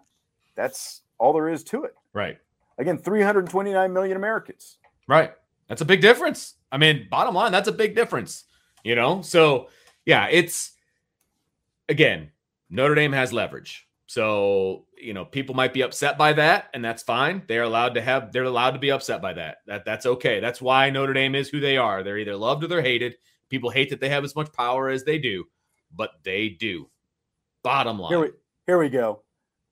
S1: That's all there is to it.
S2: Right.
S1: Again, 329 million Americans.
S2: Right. That's a big difference. I mean, bottom line, that's a big difference. You know? So yeah, it's again, Notre Dame has leverage. So, you know, people might be upset by that, and that's fine. They're allowed to have they're allowed to be upset by that. That that's okay. That's why Notre Dame is who they are. They're either loved or they're hated. People hate that they have as much power as they do, but they do. Bottom line.
S1: Here we, here we go.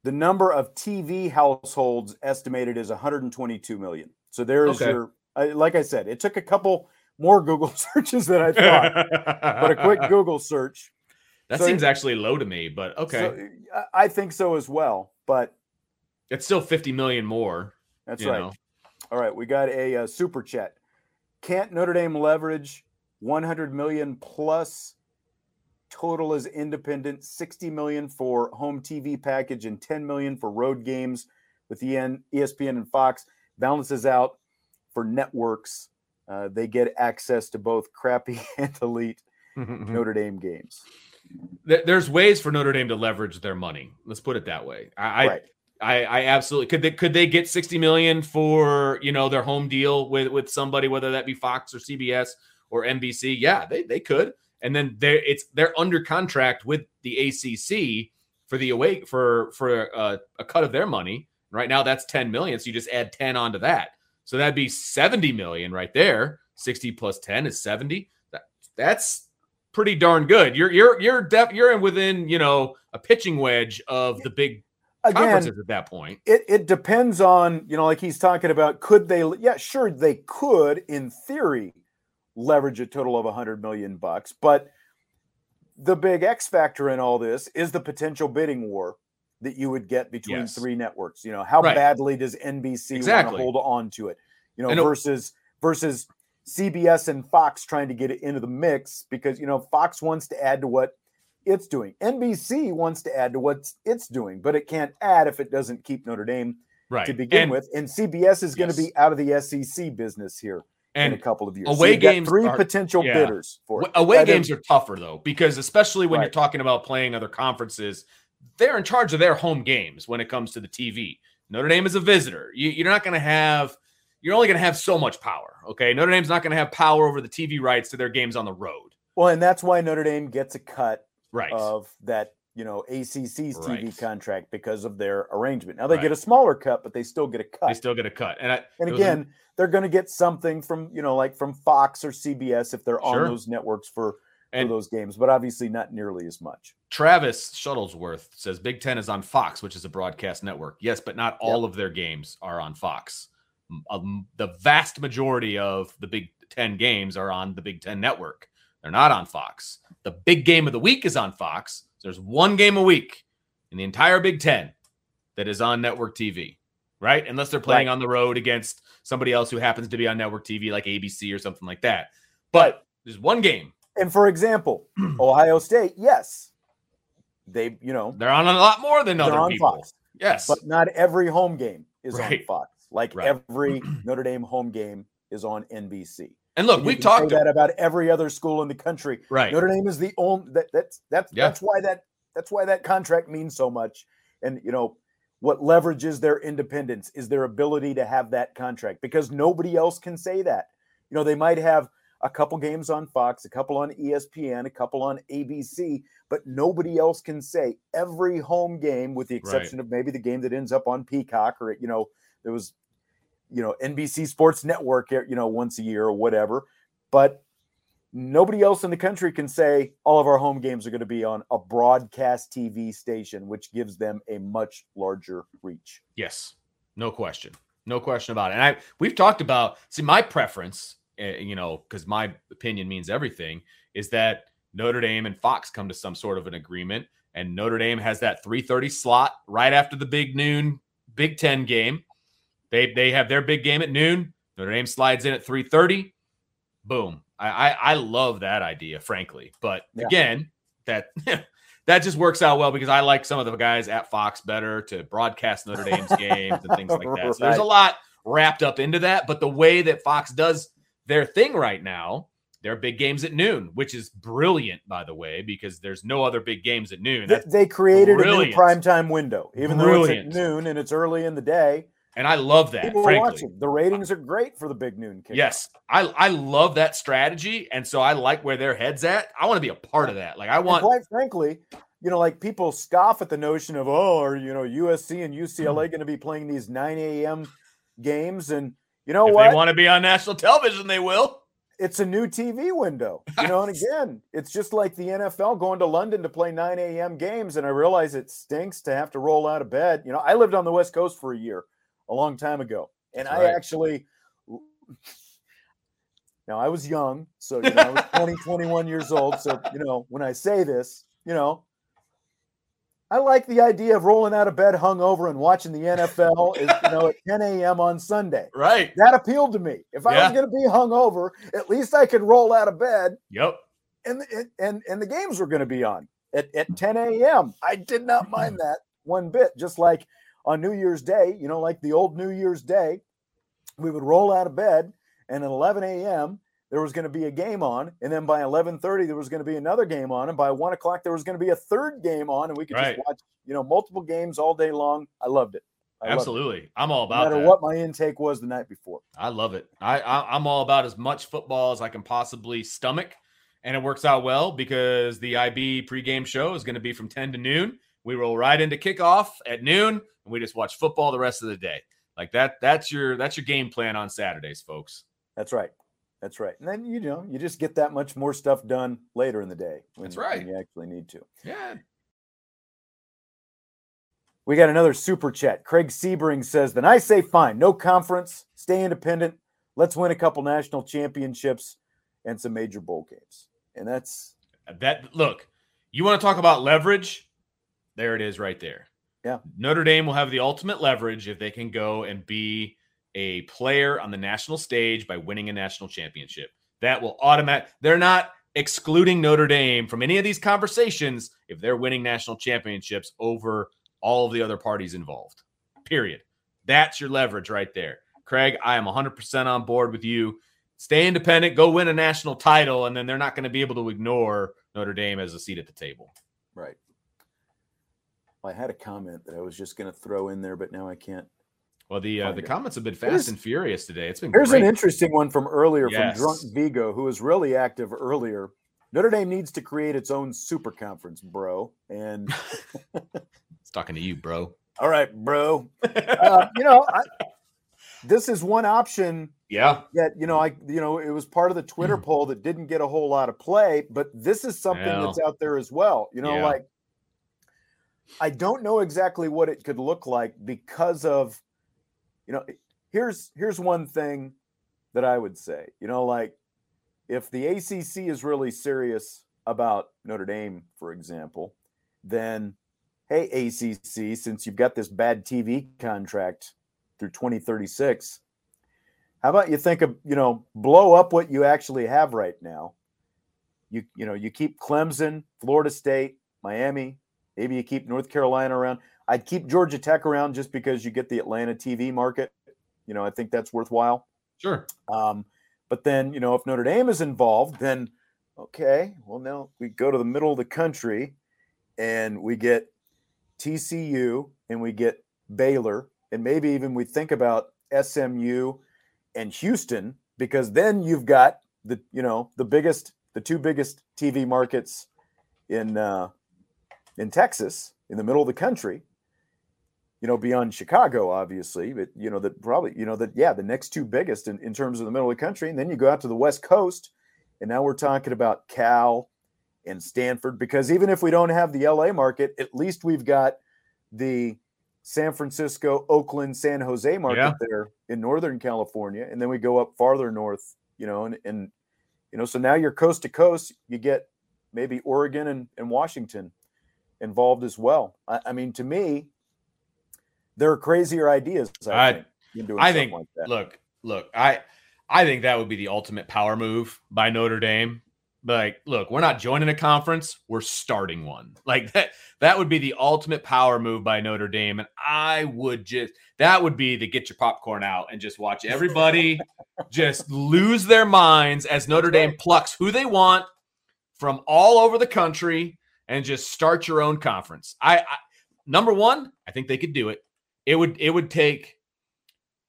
S1: The number of TV households estimated is 122 million. So there's
S2: Okay.
S1: your, like I said, it took a couple more Google searches than I thought, but a quick Google search.
S2: that
S1: so-
S2: seems actually low to me, but okay.
S1: So, I- think so as well. But
S2: it's still 50 million more.
S1: that's right.
S2: know.
S1: All right, we got a, uh super chat. Can't Notre Dame leverage 100 million plus total is independent, 60 million for home TV package and 10 million for road games with ESPN and Fox balances out for networks. Uh, they get access to both crappy and elite Notre Dame games.
S2: There's ways for Notre Dame to leverage their money. Let's put it that way. I, I
S1: right.
S2: I, I absolutely could they could they get 60 million for you know their home deal with with somebody whether that be Fox or CBS or NBC yeah they they could and then they're it's they're under contract with the ACC for the away for for uh, a cut of their money. Right now that's 10 million so you just add 10 onto that. So that'd be 70 million right there. 60 plus 10 is 70 that, that's pretty darn good. You're you're you're def, you're in within you know a pitching wedge of the big
S1: Again,
S2: conferences at that point.
S1: it, it depends on you know like he's talking about could they yeah sure they could in theory leverage a total of 100 million bucks. But the big x factor in all this is the potential bidding war that you would get between
S2: Yes.
S1: three networks. You know how
S2: Right.
S1: badly does nbc
S2: Exactly.
S1: want to hold on to it? You know
S2: And
S1: versus versus cbs and fox trying to get it into the mix because you know fox wants to add to what it's doing. Nbc wants to add to what it's doing but it can't add if it doesn't keep notre dame
S2: right.
S1: to begin
S2: and,
S1: with, and CBS is going to be out of the SEC business here in a couple of years.
S2: away
S1: got
S2: games
S1: three
S2: are-
S1: potential
S2: yeah.
S1: bidders for it.
S2: away
S1: That is-
S2: games are tougher though because especially when you're talking about playing other conferences they're in charge of their home games when it comes to the tv notre dame is a visitor you, you're not going to have you're only going to have so much power okay notre dame's not going to have power over the tv rights to their games on the road
S1: well, and that's why Notre Dame gets a cut
S2: right
S1: of that, you know, ACC's TV contract because of their arrangement. Now they
S2: Right.
S1: get a smaller cut, but they still get a cut.
S2: they still get a cut and I,
S1: and again, they're going to get something from you know, like from Fox or CBS if they're
S2: Sure.
S1: on those networks for. For
S2: And-
S1: those games, but obviously not nearly as much.
S2: Travis Shuttlesworth says Big Ten is on Fox, which is a broadcast network. Yes, but not all of their games are on Fox. Um, the vast majority of the Big Ten games are on the Big Ten network. They're not on Fox. The big game of the week is on Fox. There's one game a week in the entire Big Ten that is on network TV, right? Unless they're playing
S1: Right.
S2: on the road against somebody else who happens to be on network TV, like ABC or something like that. But there's one game.
S1: And for example, Ohio State, yes, they you know
S2: They're on a lot more than other
S1: on
S2: people.
S1: Fox.
S2: Yes.
S1: but not every home game is
S2: Right.
S1: on Fox. Like
S2: Right.
S1: every Notre Dame home game is on NBC.
S2: And look,
S1: And
S2: we've talked
S1: that about every other school in the country.
S2: right.
S1: Notre Dame is the only that, that's that's
S2: Yeah.
S1: that's why that that's why that contract means so much. And you know what leverages their independence is their ability to have that contract because nobody else can say that. You know, they might have a couple games on Fox, a couple on ESPN, a couple on ABC, but nobody else can say every home game, with the exception of maybe the game that ends up on Peacock or you know, there was you know NBC Sports Network, you know, once a year or whatever. But nobody else in the country can say all of our home games are going to be on a broadcast TV station, which gives them a much larger reach.
S2: Yes, no question, no question about it. And I we've talked about see my preference, uh, you know, because my opinion means everything, is that Notre Dame and Fox come to some sort of an agreement, and Notre Dame has that 3:30 slot right after the big noon Big Ten game. They they have their big game at noon. Notre Dame slides in at 3:30. Boom. I I, I love that idea, frankly. But
S1: Yeah.
S2: again, that that just works out well because I like some of the guys at Fox better to broadcast Notre Dame's games and things like that. So there's a lot wrapped up into that. But the way that Fox does their thing right now, their big games at noon, which is brilliant, by the way, because there's no other big games at noon.
S1: They,
S2: That's,
S1: they created
S2: brilliant.
S1: a new primetime window, even though it's at noon and it's early in the day.
S2: And I love that,
S1: People are watching. The ratings are great for the big noon kick.
S2: Yes, I I love that strategy, and so I like where their heads at. I want to be a part of that. Like I
S1: And
S2: want,
S1: quite frankly, you know, like people scoff at the notion of, oh, are you know USC and UCLA mm. going to be playing these 9 a.m. games? And you know
S2: if
S1: what?
S2: they want to be on national television, they will.
S1: It's a new TV window, you know. and again, it's just like the NFL going to London to play 9 a.m. games. And I realize it stinks to have to roll out of bed. You know, I lived on the West Coast for a year, a long time ago, and
S2: That's
S1: I
S2: right.
S1: actually. Now I was young, so you know, I was 20, 21 years old. So you know, when I say this, you know, I like the idea of rolling out of bed hungover and watching the NFL is, you know, at 10 a.m. on Sunday.
S2: Right.
S1: That appealed to me. If I
S2: Yeah.
S1: was going to be hungover, at least I could roll out of bed
S2: Yep.
S1: and and and, and the games were going to be on at, at 10 a.m. I did not mind that one bit. Just like on New Year's Day, you know, like the old New Year's Day, we would roll out of bed, and at 11 a.m. there was going to be a game on, and then by 11:30 there was going to be another game on, and by one o'clock there was going to be a third game on, and we could
S2: Right.
S1: just watch, you know, multiple games all day long. I loved it. I loved it.
S2: Absolutely. I'm all
S1: No
S2: about
S1: matter
S2: that.
S1: what my intake was the night before.
S2: I love it. I, I I'm all about as much football as I can possibly stomach, and it works out well because the IB pregame show is going to be from 10 to noon. We roll right into kickoff at noon, and we just watch football the rest of the day. Like that. That's your that's your game plan on Saturdays, folks.
S1: That's right. That's right. And then you know you just get that much more stuff done later in the day. When,
S2: That's right.
S1: You actually need to.
S2: Yeah.
S1: We got another super chat. Craig Sebring says, "Then I say fine, no conference, stay independent. Let's win a couple national championships and some major bowl games." And that's
S2: That look, you want to talk about leverage? There it is right there.
S1: Yeah.
S2: Notre Dame will have the ultimate leverage if they can go and be a player on the national stage by winning a national championship. That will automatic they're not excluding Notre Dame from any of these conversations if they're winning national championships over all of the other parties involved. Period. That's your leverage right there. Craig, I am 100% on board with you. Stay independent, go win a national title, and then they're not going to be able to ignore Notre Dame as a seat at the table.
S1: right. I had a comment that I was just going to throw in there, but now I can't.
S2: Well, the uh, the
S1: it.
S2: comments have been
S1: Here's-
S2: fast and furious today. It's been
S1: Here's
S2: great.
S1: an interesting one from earlier
S2: Yes.
S1: from Drunk Vigo, who was really active earlier. Notre Dame needs to create its own super conference, bro. And
S2: it's talking to you, bro.
S1: all right, bro. Uh, you know, I, this is one option
S2: yeah,
S1: that you know, I you know, it was part of the Twitter poll that didn't get a whole lot of play, but this is something
S2: Yeah.
S1: that's out there as well. You know,
S2: Yeah.
S1: like I don't know exactly what it could look like because of, you know, here's here's one thing that I would say. You know, like if the ACC is really serious about Notre Dame, for example, then hey ACC, since you've got this bad TV contract through 2036, how about you think of you know blow up what you actually have right now? You you know you keep Clemson, Florida State, Miami, maybe you keep North Carolina around. I'd keep Georgia Tech around just because you get the Atlanta TV market. You know I think that's worthwhile.
S2: sure.
S1: Um, but then, you know, if Notre Dame is involved, then okay, well, now we go to the middle of the country and we get TCU and we get Baylor, and maybe even we think about SMU and Houston, because then you've got the, you know, the biggest, the two biggest TV markets in uh, in Texas, in the middle of the country you know, beyond Chicago, obviously, but you know, that probably, you know, that yeah, the next two biggest in, in terms of the middle of the country. And then you go out to the West Coast, and now we're talking about Cal and Stanford, because even if we don't have the LA market, at least we've got the San Francisco, Oakland, San Jose market
S2: Yeah.
S1: there in Northern California. And then we go up farther north, you know, and, and you know, so now you're coast to coast, you get maybe Oregon and, and Washington involved as well. I, I mean, to me, there are crazier ideas. I,
S2: I-
S1: think,
S2: I think
S1: like
S2: look, look, I I think that would be the ultimate power move by Notre Dame. Like, look, we're not joining a conference, we're starting one. Like that that would be the ultimate power move by Notre Dame. And I would just that would be the get your popcorn out and just watch everybody just lose their minds as Notre Dame plucks who they want from all over the country and just start your own conference. I, I number one, I think they could do it. It would it would take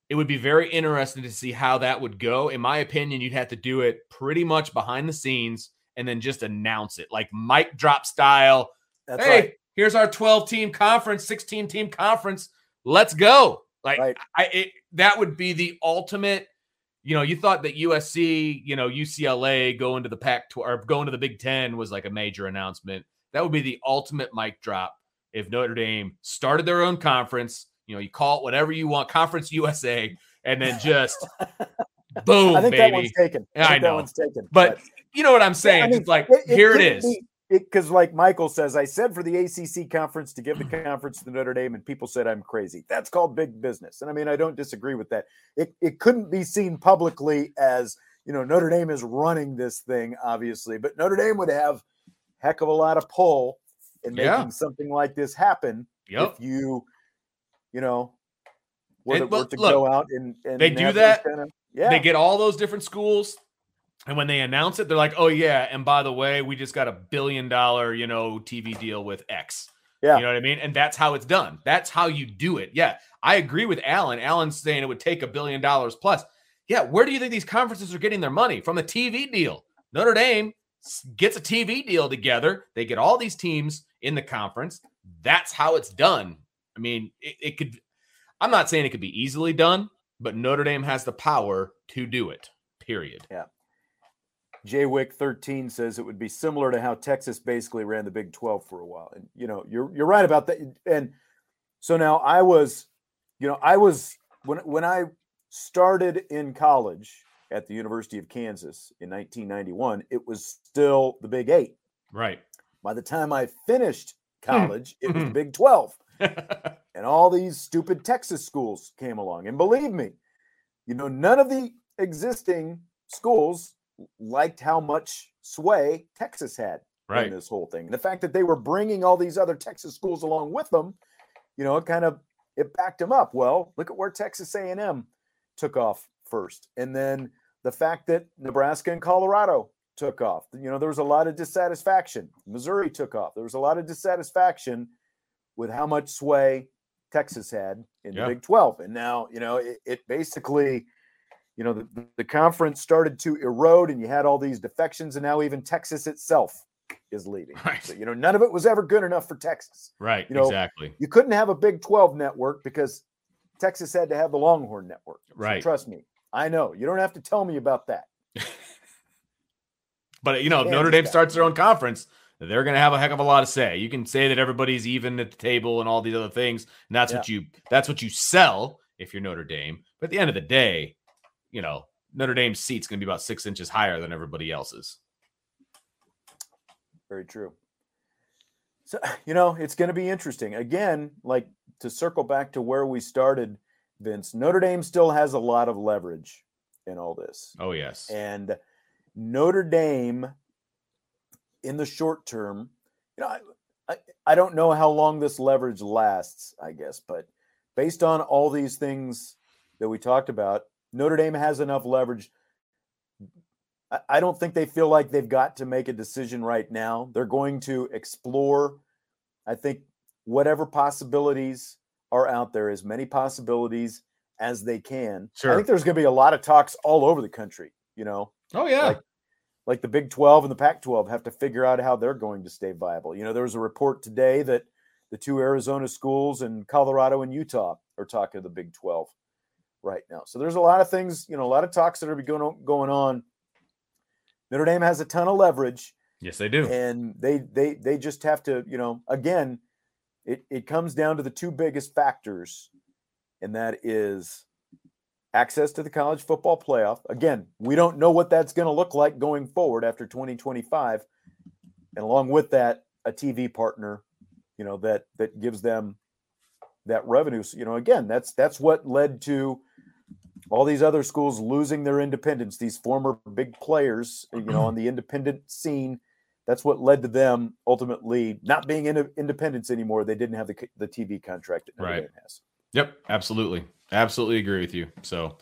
S2: it would be very interesting to see how that would go. In my opinion, you'd have to do it pretty much behind the scenes and then just announce it like mic drop style. That's hey, right. here's our 12 team conference, 16 team conference. Let's go. Like right. I it, that would be the ultimate. You know, you thought that USC, you know, UCLA going to the Pac or going to the Big Ten was like a major announcement. That would be the ultimate mic drop if Notre Dame started their own conference. You know, you call it whatever you want, Conference USA, and then just boom, I think baby. that one's
S1: taken. I,
S2: I know
S1: that one's taken,
S2: but, but you know what I'm saying? I mean, like it, it here it is. Be,
S1: because like Michael says, I said for the ACC conference to give the conference to Notre Dame, and people said I'm crazy. That's called big business, and I mean I don't disagree with that. It it couldn't be seen publicly as you know Notre Dame is running this thing, obviously, but Notre Dame would have heck of a lot of pull in making yeah. something like this happen
S2: yep.
S1: if you you know were, to, were to look, go out and, and
S2: they do that. Kind of, yeah, they get all those different schools and when they announce it, they're like, "Oh yeah, and by the way, we just got a billion dollar, you know, TV deal with X." Yeah, you know what I mean. And that's how it's done. That's how you do it. Yeah, I agree with Alan. Alan's saying it would take a billion dollars plus. Yeah, where do you think these conferences are getting their money from? The TV deal. Notre Dame gets a TV deal together. They get all these teams in the conference. That's how it's done. I mean, it, it could. I'm not saying it could be easily done, but Notre Dame has the power to do it. Period.
S1: Yeah. Jaywick 13 says it would be similar to how Texas basically ran the Big 12 for a while. And you know, you're you're right about that. And so now I was, you know, I was when when I started in college at the University of Kansas in 1991, it was still the Big 8.
S2: Right.
S1: By the time I finished hmm. college, it was the hmm. Big 12. and all these stupid Texas schools came along. And believe me, you know, none of the existing schools liked how much sway Texas had
S2: right.
S1: in this whole thing. And the fact that they were bringing all these other Texas schools along with them, you know, it kind of it backed them up. Well, look at where Texas A&M took off first, and then the fact that Nebraska and Colorado took off. You know, there was a lot of dissatisfaction. Missouri took off. There was a lot of dissatisfaction with how much sway Texas had in yeah. the Big 12. And now, you know, it, it basically you know, the, the conference started to erode and you had all these defections, and now even Texas itself is leaving. Right. So, you know, none of it was ever good enough for Texas.
S2: Right.
S1: You know,
S2: exactly.
S1: You couldn't have a Big 12 network because Texas had to have the Longhorn network.
S2: Right.
S1: Trust me. I know. You don't have to tell me about that.
S2: but, you know, if Notre Dame starts their own conference, they're going to have a heck of a lot to say. You can say that everybody's even at the table and all these other things, and that's yeah. what you that's what you sell if you're Notre Dame. But at the end of the day, you know, Notre Dame's seat's going to be about six inches higher than everybody else's.
S1: Very true. So, you know, it's going to be interesting. Again, like to circle back to where we started, Vince, Notre Dame still has a lot of leverage in all this.
S2: Oh, yes.
S1: And Notre Dame, in the short term, you know, I, I, I don't know how long this leverage lasts, I guess, but based on all these things that we talked about, Notre Dame has enough leverage. I don't think they feel like they've got to make a decision right now. They're going to explore, I think, whatever possibilities are out there, as many possibilities as they can. Sure. I think there's going to be a lot of talks all over the country, you know?
S2: Oh, yeah.
S1: Like, like the Big 12 and the Pac 12 have to figure out how they're going to stay viable. You know, there was a report today that the two Arizona schools in Colorado and Utah are talking to the Big 12 right now. So there's a lot of things, you know, a lot of talks that are going on, going on. Notre Dame has a ton of leverage.
S2: Yes, they do.
S1: And they they they just have to, you know, again, it it comes down to the two biggest factors, and that is access to the college football playoff. Again, we don't know what that's going to look like going forward after 2025. And along with that, a TV partner, you know, that that gives them that revenue. So, you know, again, that's that's what led to all these other schools losing their independence, these former big players, you know, on the independent scene, that's what led to them ultimately not being in independence anymore. They didn't have the, the TV contract that
S2: right. Has. Yep, absolutely, absolutely agree with you. So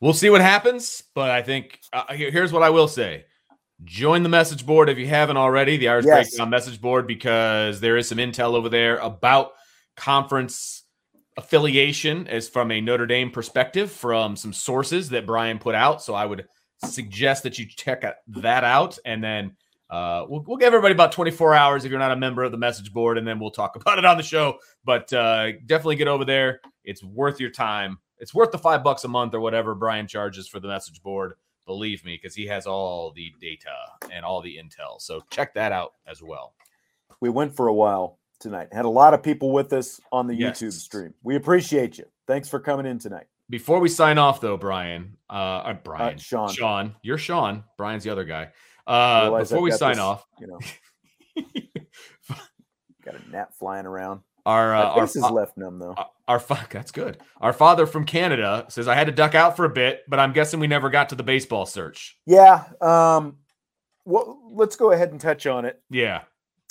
S2: we'll see what happens, but I think uh, here's what I will say: join the message board if you haven't already, the Irish yes. Breakdown message board, because there is some intel over there about conference affiliation as from a Notre Dame perspective from some sources that Brian put out. So I would suggest that you check that out. And then uh, we'll, we'll give everybody about 24 hours if you're not a member of the message board, and then we'll talk about it on the show. But uh, definitely get over there. It's worth your time. It's worth the five bucks a month or whatever Brian charges for the message board. Believe me, because he has all the data and all the intel. So check that out as well.
S1: We went for a while tonight. Had a lot of people with us on the
S2: Yes.
S1: YouTube stream. We appreciate you. Thanks for coming in tonight.
S2: Before we sign off, though, Brian, uh, uh Brian,
S1: Sean.
S2: Sean, you're Sean. Brian's the other guy. Uh, before we sign
S1: this,
S2: off,
S1: you know, got a gnat flying around.
S2: our uh, our, fa-
S1: left numb though.
S2: our our fa- that's good. Our father from Canada says I had to duck out for a bit, but I'm guessing we never got to the baseball search.
S1: Yeah. Um. Well, let's go ahead and touch on it.
S2: Yeah,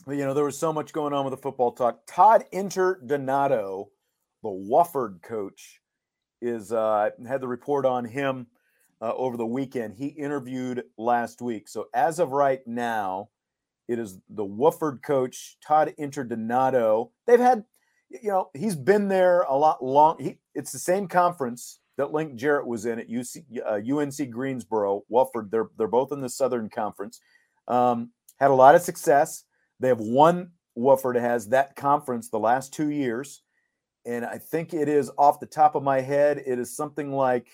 S1: you know, there was so much going on with the football talk. Todd Interdonato, the Wofford coach, is uh, had the report on him uh, over the weekend. He interviewed last week. So as of right now, it is the Wofford coach Todd Interdonato. They've had, you know, he's been there a lot long. He, it's the same conference that Link Jarrett was in at UC, uh, UNC Greensboro. Wofford, they're they're both in the Southern Conference. Um, had a lot of success. They have won. Wofford has that conference the last two years, and I think it is off the top of my head. It is something like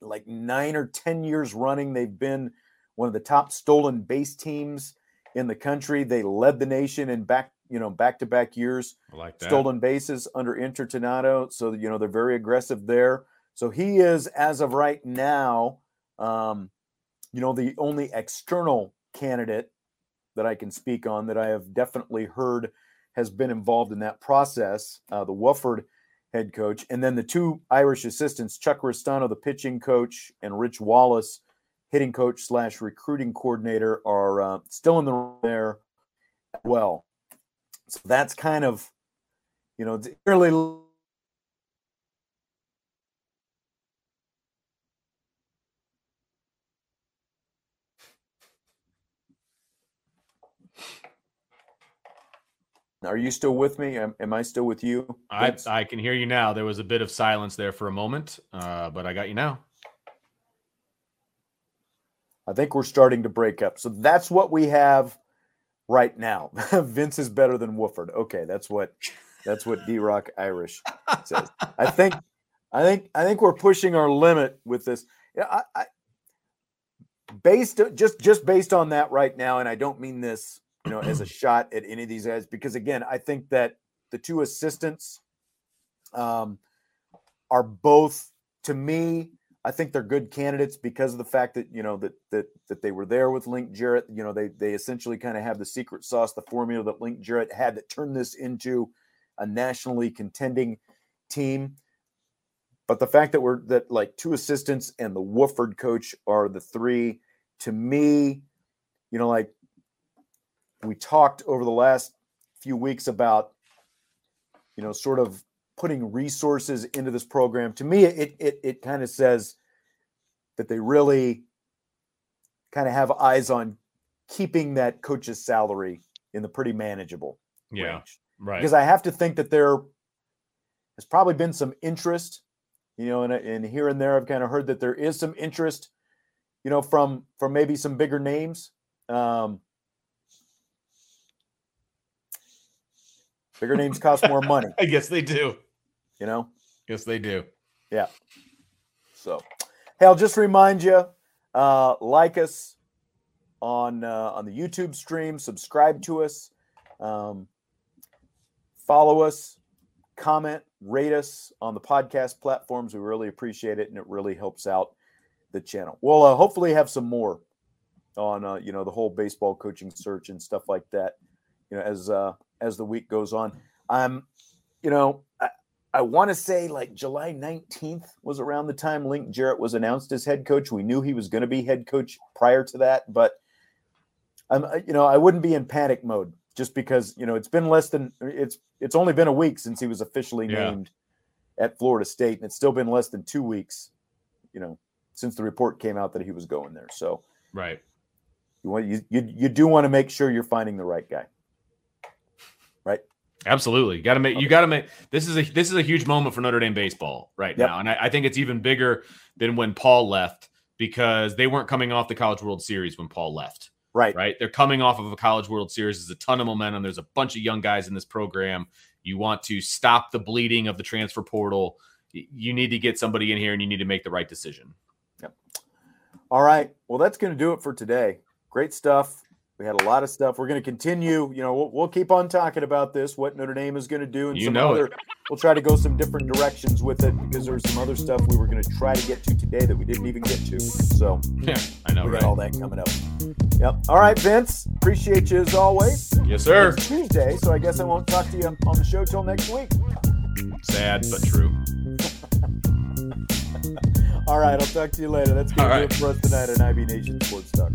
S1: like nine or ten years running. They've been one of the top stolen base teams in the country. They led the nation in back you know back to back years
S2: I like that.
S1: stolen bases under Interdonato. So you know they're very aggressive there. So he is as of right now, um, you know, the only external candidate that I can speak on that I have definitely heard has been involved in that process. Uh, the Wofford head coach, and then the two Irish assistants, Chuck Ristano, the pitching coach, and Rich Wallace, hitting coach slash recruiting coordinator, are uh, still in the room there well. So that's kind of, you know, it's really Are you still with me? Am, am I still with you?
S2: I,
S1: Vince?
S2: I can hear you now. There was a bit of silence there for a moment, uh, but I got you now.
S1: I think we're starting to break up. So that's what we have right now. Vince is better than Wofford. Okay, that's what that's what D Rock Irish says. I think I think I think we're pushing our limit with this. Yeah, I, I based just just based on that right now, and I don't mean this, you know, as a shot at any of these guys, because again, I think that the two assistants um, are both to me I think they're good candidates because of the fact that you know that that that they were there with Link Jarrett. You know, they they essentially kind of have the secret sauce, the formula that Link Jarrett had that turned this into a nationally contending team. But the fact that we're that like two assistants and the Wofford coach are the three, to me, you know, like we talked over the last few weeks about, you know, sort of putting resources into this program. To me it it it kind of says that they really kind of have eyes on keeping that coach's salary in the pretty manageable
S2: Yeah,
S1: range.
S2: right.
S1: because I have to think that there has probably been some interest you know and, and here and there I've kind of heard that there is some interest you know from from maybe some bigger names. Um bigger names cost more money
S2: I guess they do.
S1: you know
S2: Yes, they do. Yeah.
S1: So, hey, I'll just remind you, uh, like us on uh, on the YouTube stream, subscribe to us, um, follow us, comment, rate us on the podcast platforms. We really appreciate it, and it really helps out the channel. We'll uh, hopefully have some more on uh, you know the whole baseball coaching search and stuff like that. You know, as uh, as the week goes on, I'm, you know, I, I want to say like July 19th was around the time Link Jarrett was announced as head coach. We knew he was going to be head coach prior to that, but I'm, uh, you know, I wouldn't be in panic mode just because you know it's been less than it's it's only been a week since he was officially
S2: Yeah.
S1: named at Florida State, and it's still been less than two weeks, you know, since the report came out that he was going there. So
S2: Right.
S1: you want you you, you do want to make sure you're finding the right guy.
S2: Absolutely. Got to make you got to make this is a this is a huge moment for Notre Dame baseball right
S1: Yep.
S2: now. And I, I think it's even bigger than when Paul left because they weren't coming off the College World Series when Paul left.
S1: Right.
S2: Right. They're coming off of a college World Series. There's a ton of momentum. There's a bunch of young guys in this program. You want to stop the bleeding of the transfer portal. You need to get somebody in here and you need to make the right decision.
S1: Yep. All right. Well, that's going to do it for today. Great stuff. We had a lot of stuff. We're going to continue. You know, we'll, we'll keep on talking about this, what Notre Dame is going to do, and
S2: You
S1: some
S2: know
S1: other.
S2: it.
S1: We'll try to go some different directions with it because there's some other stuff we were going to try to get to today that we didn't even get to. So
S2: Yeah, I know,
S1: we got all that coming up. Yep. All right, Vince. Appreciate you as always.
S2: Yes, sir.
S1: It's Tuesday, so I guess I won't talk to you on the show till next week.
S2: Sad but true.
S1: All right, I'll talk to you later. That's going to do
S2: right.
S1: it for us tonight on IB Nation Sports Talk.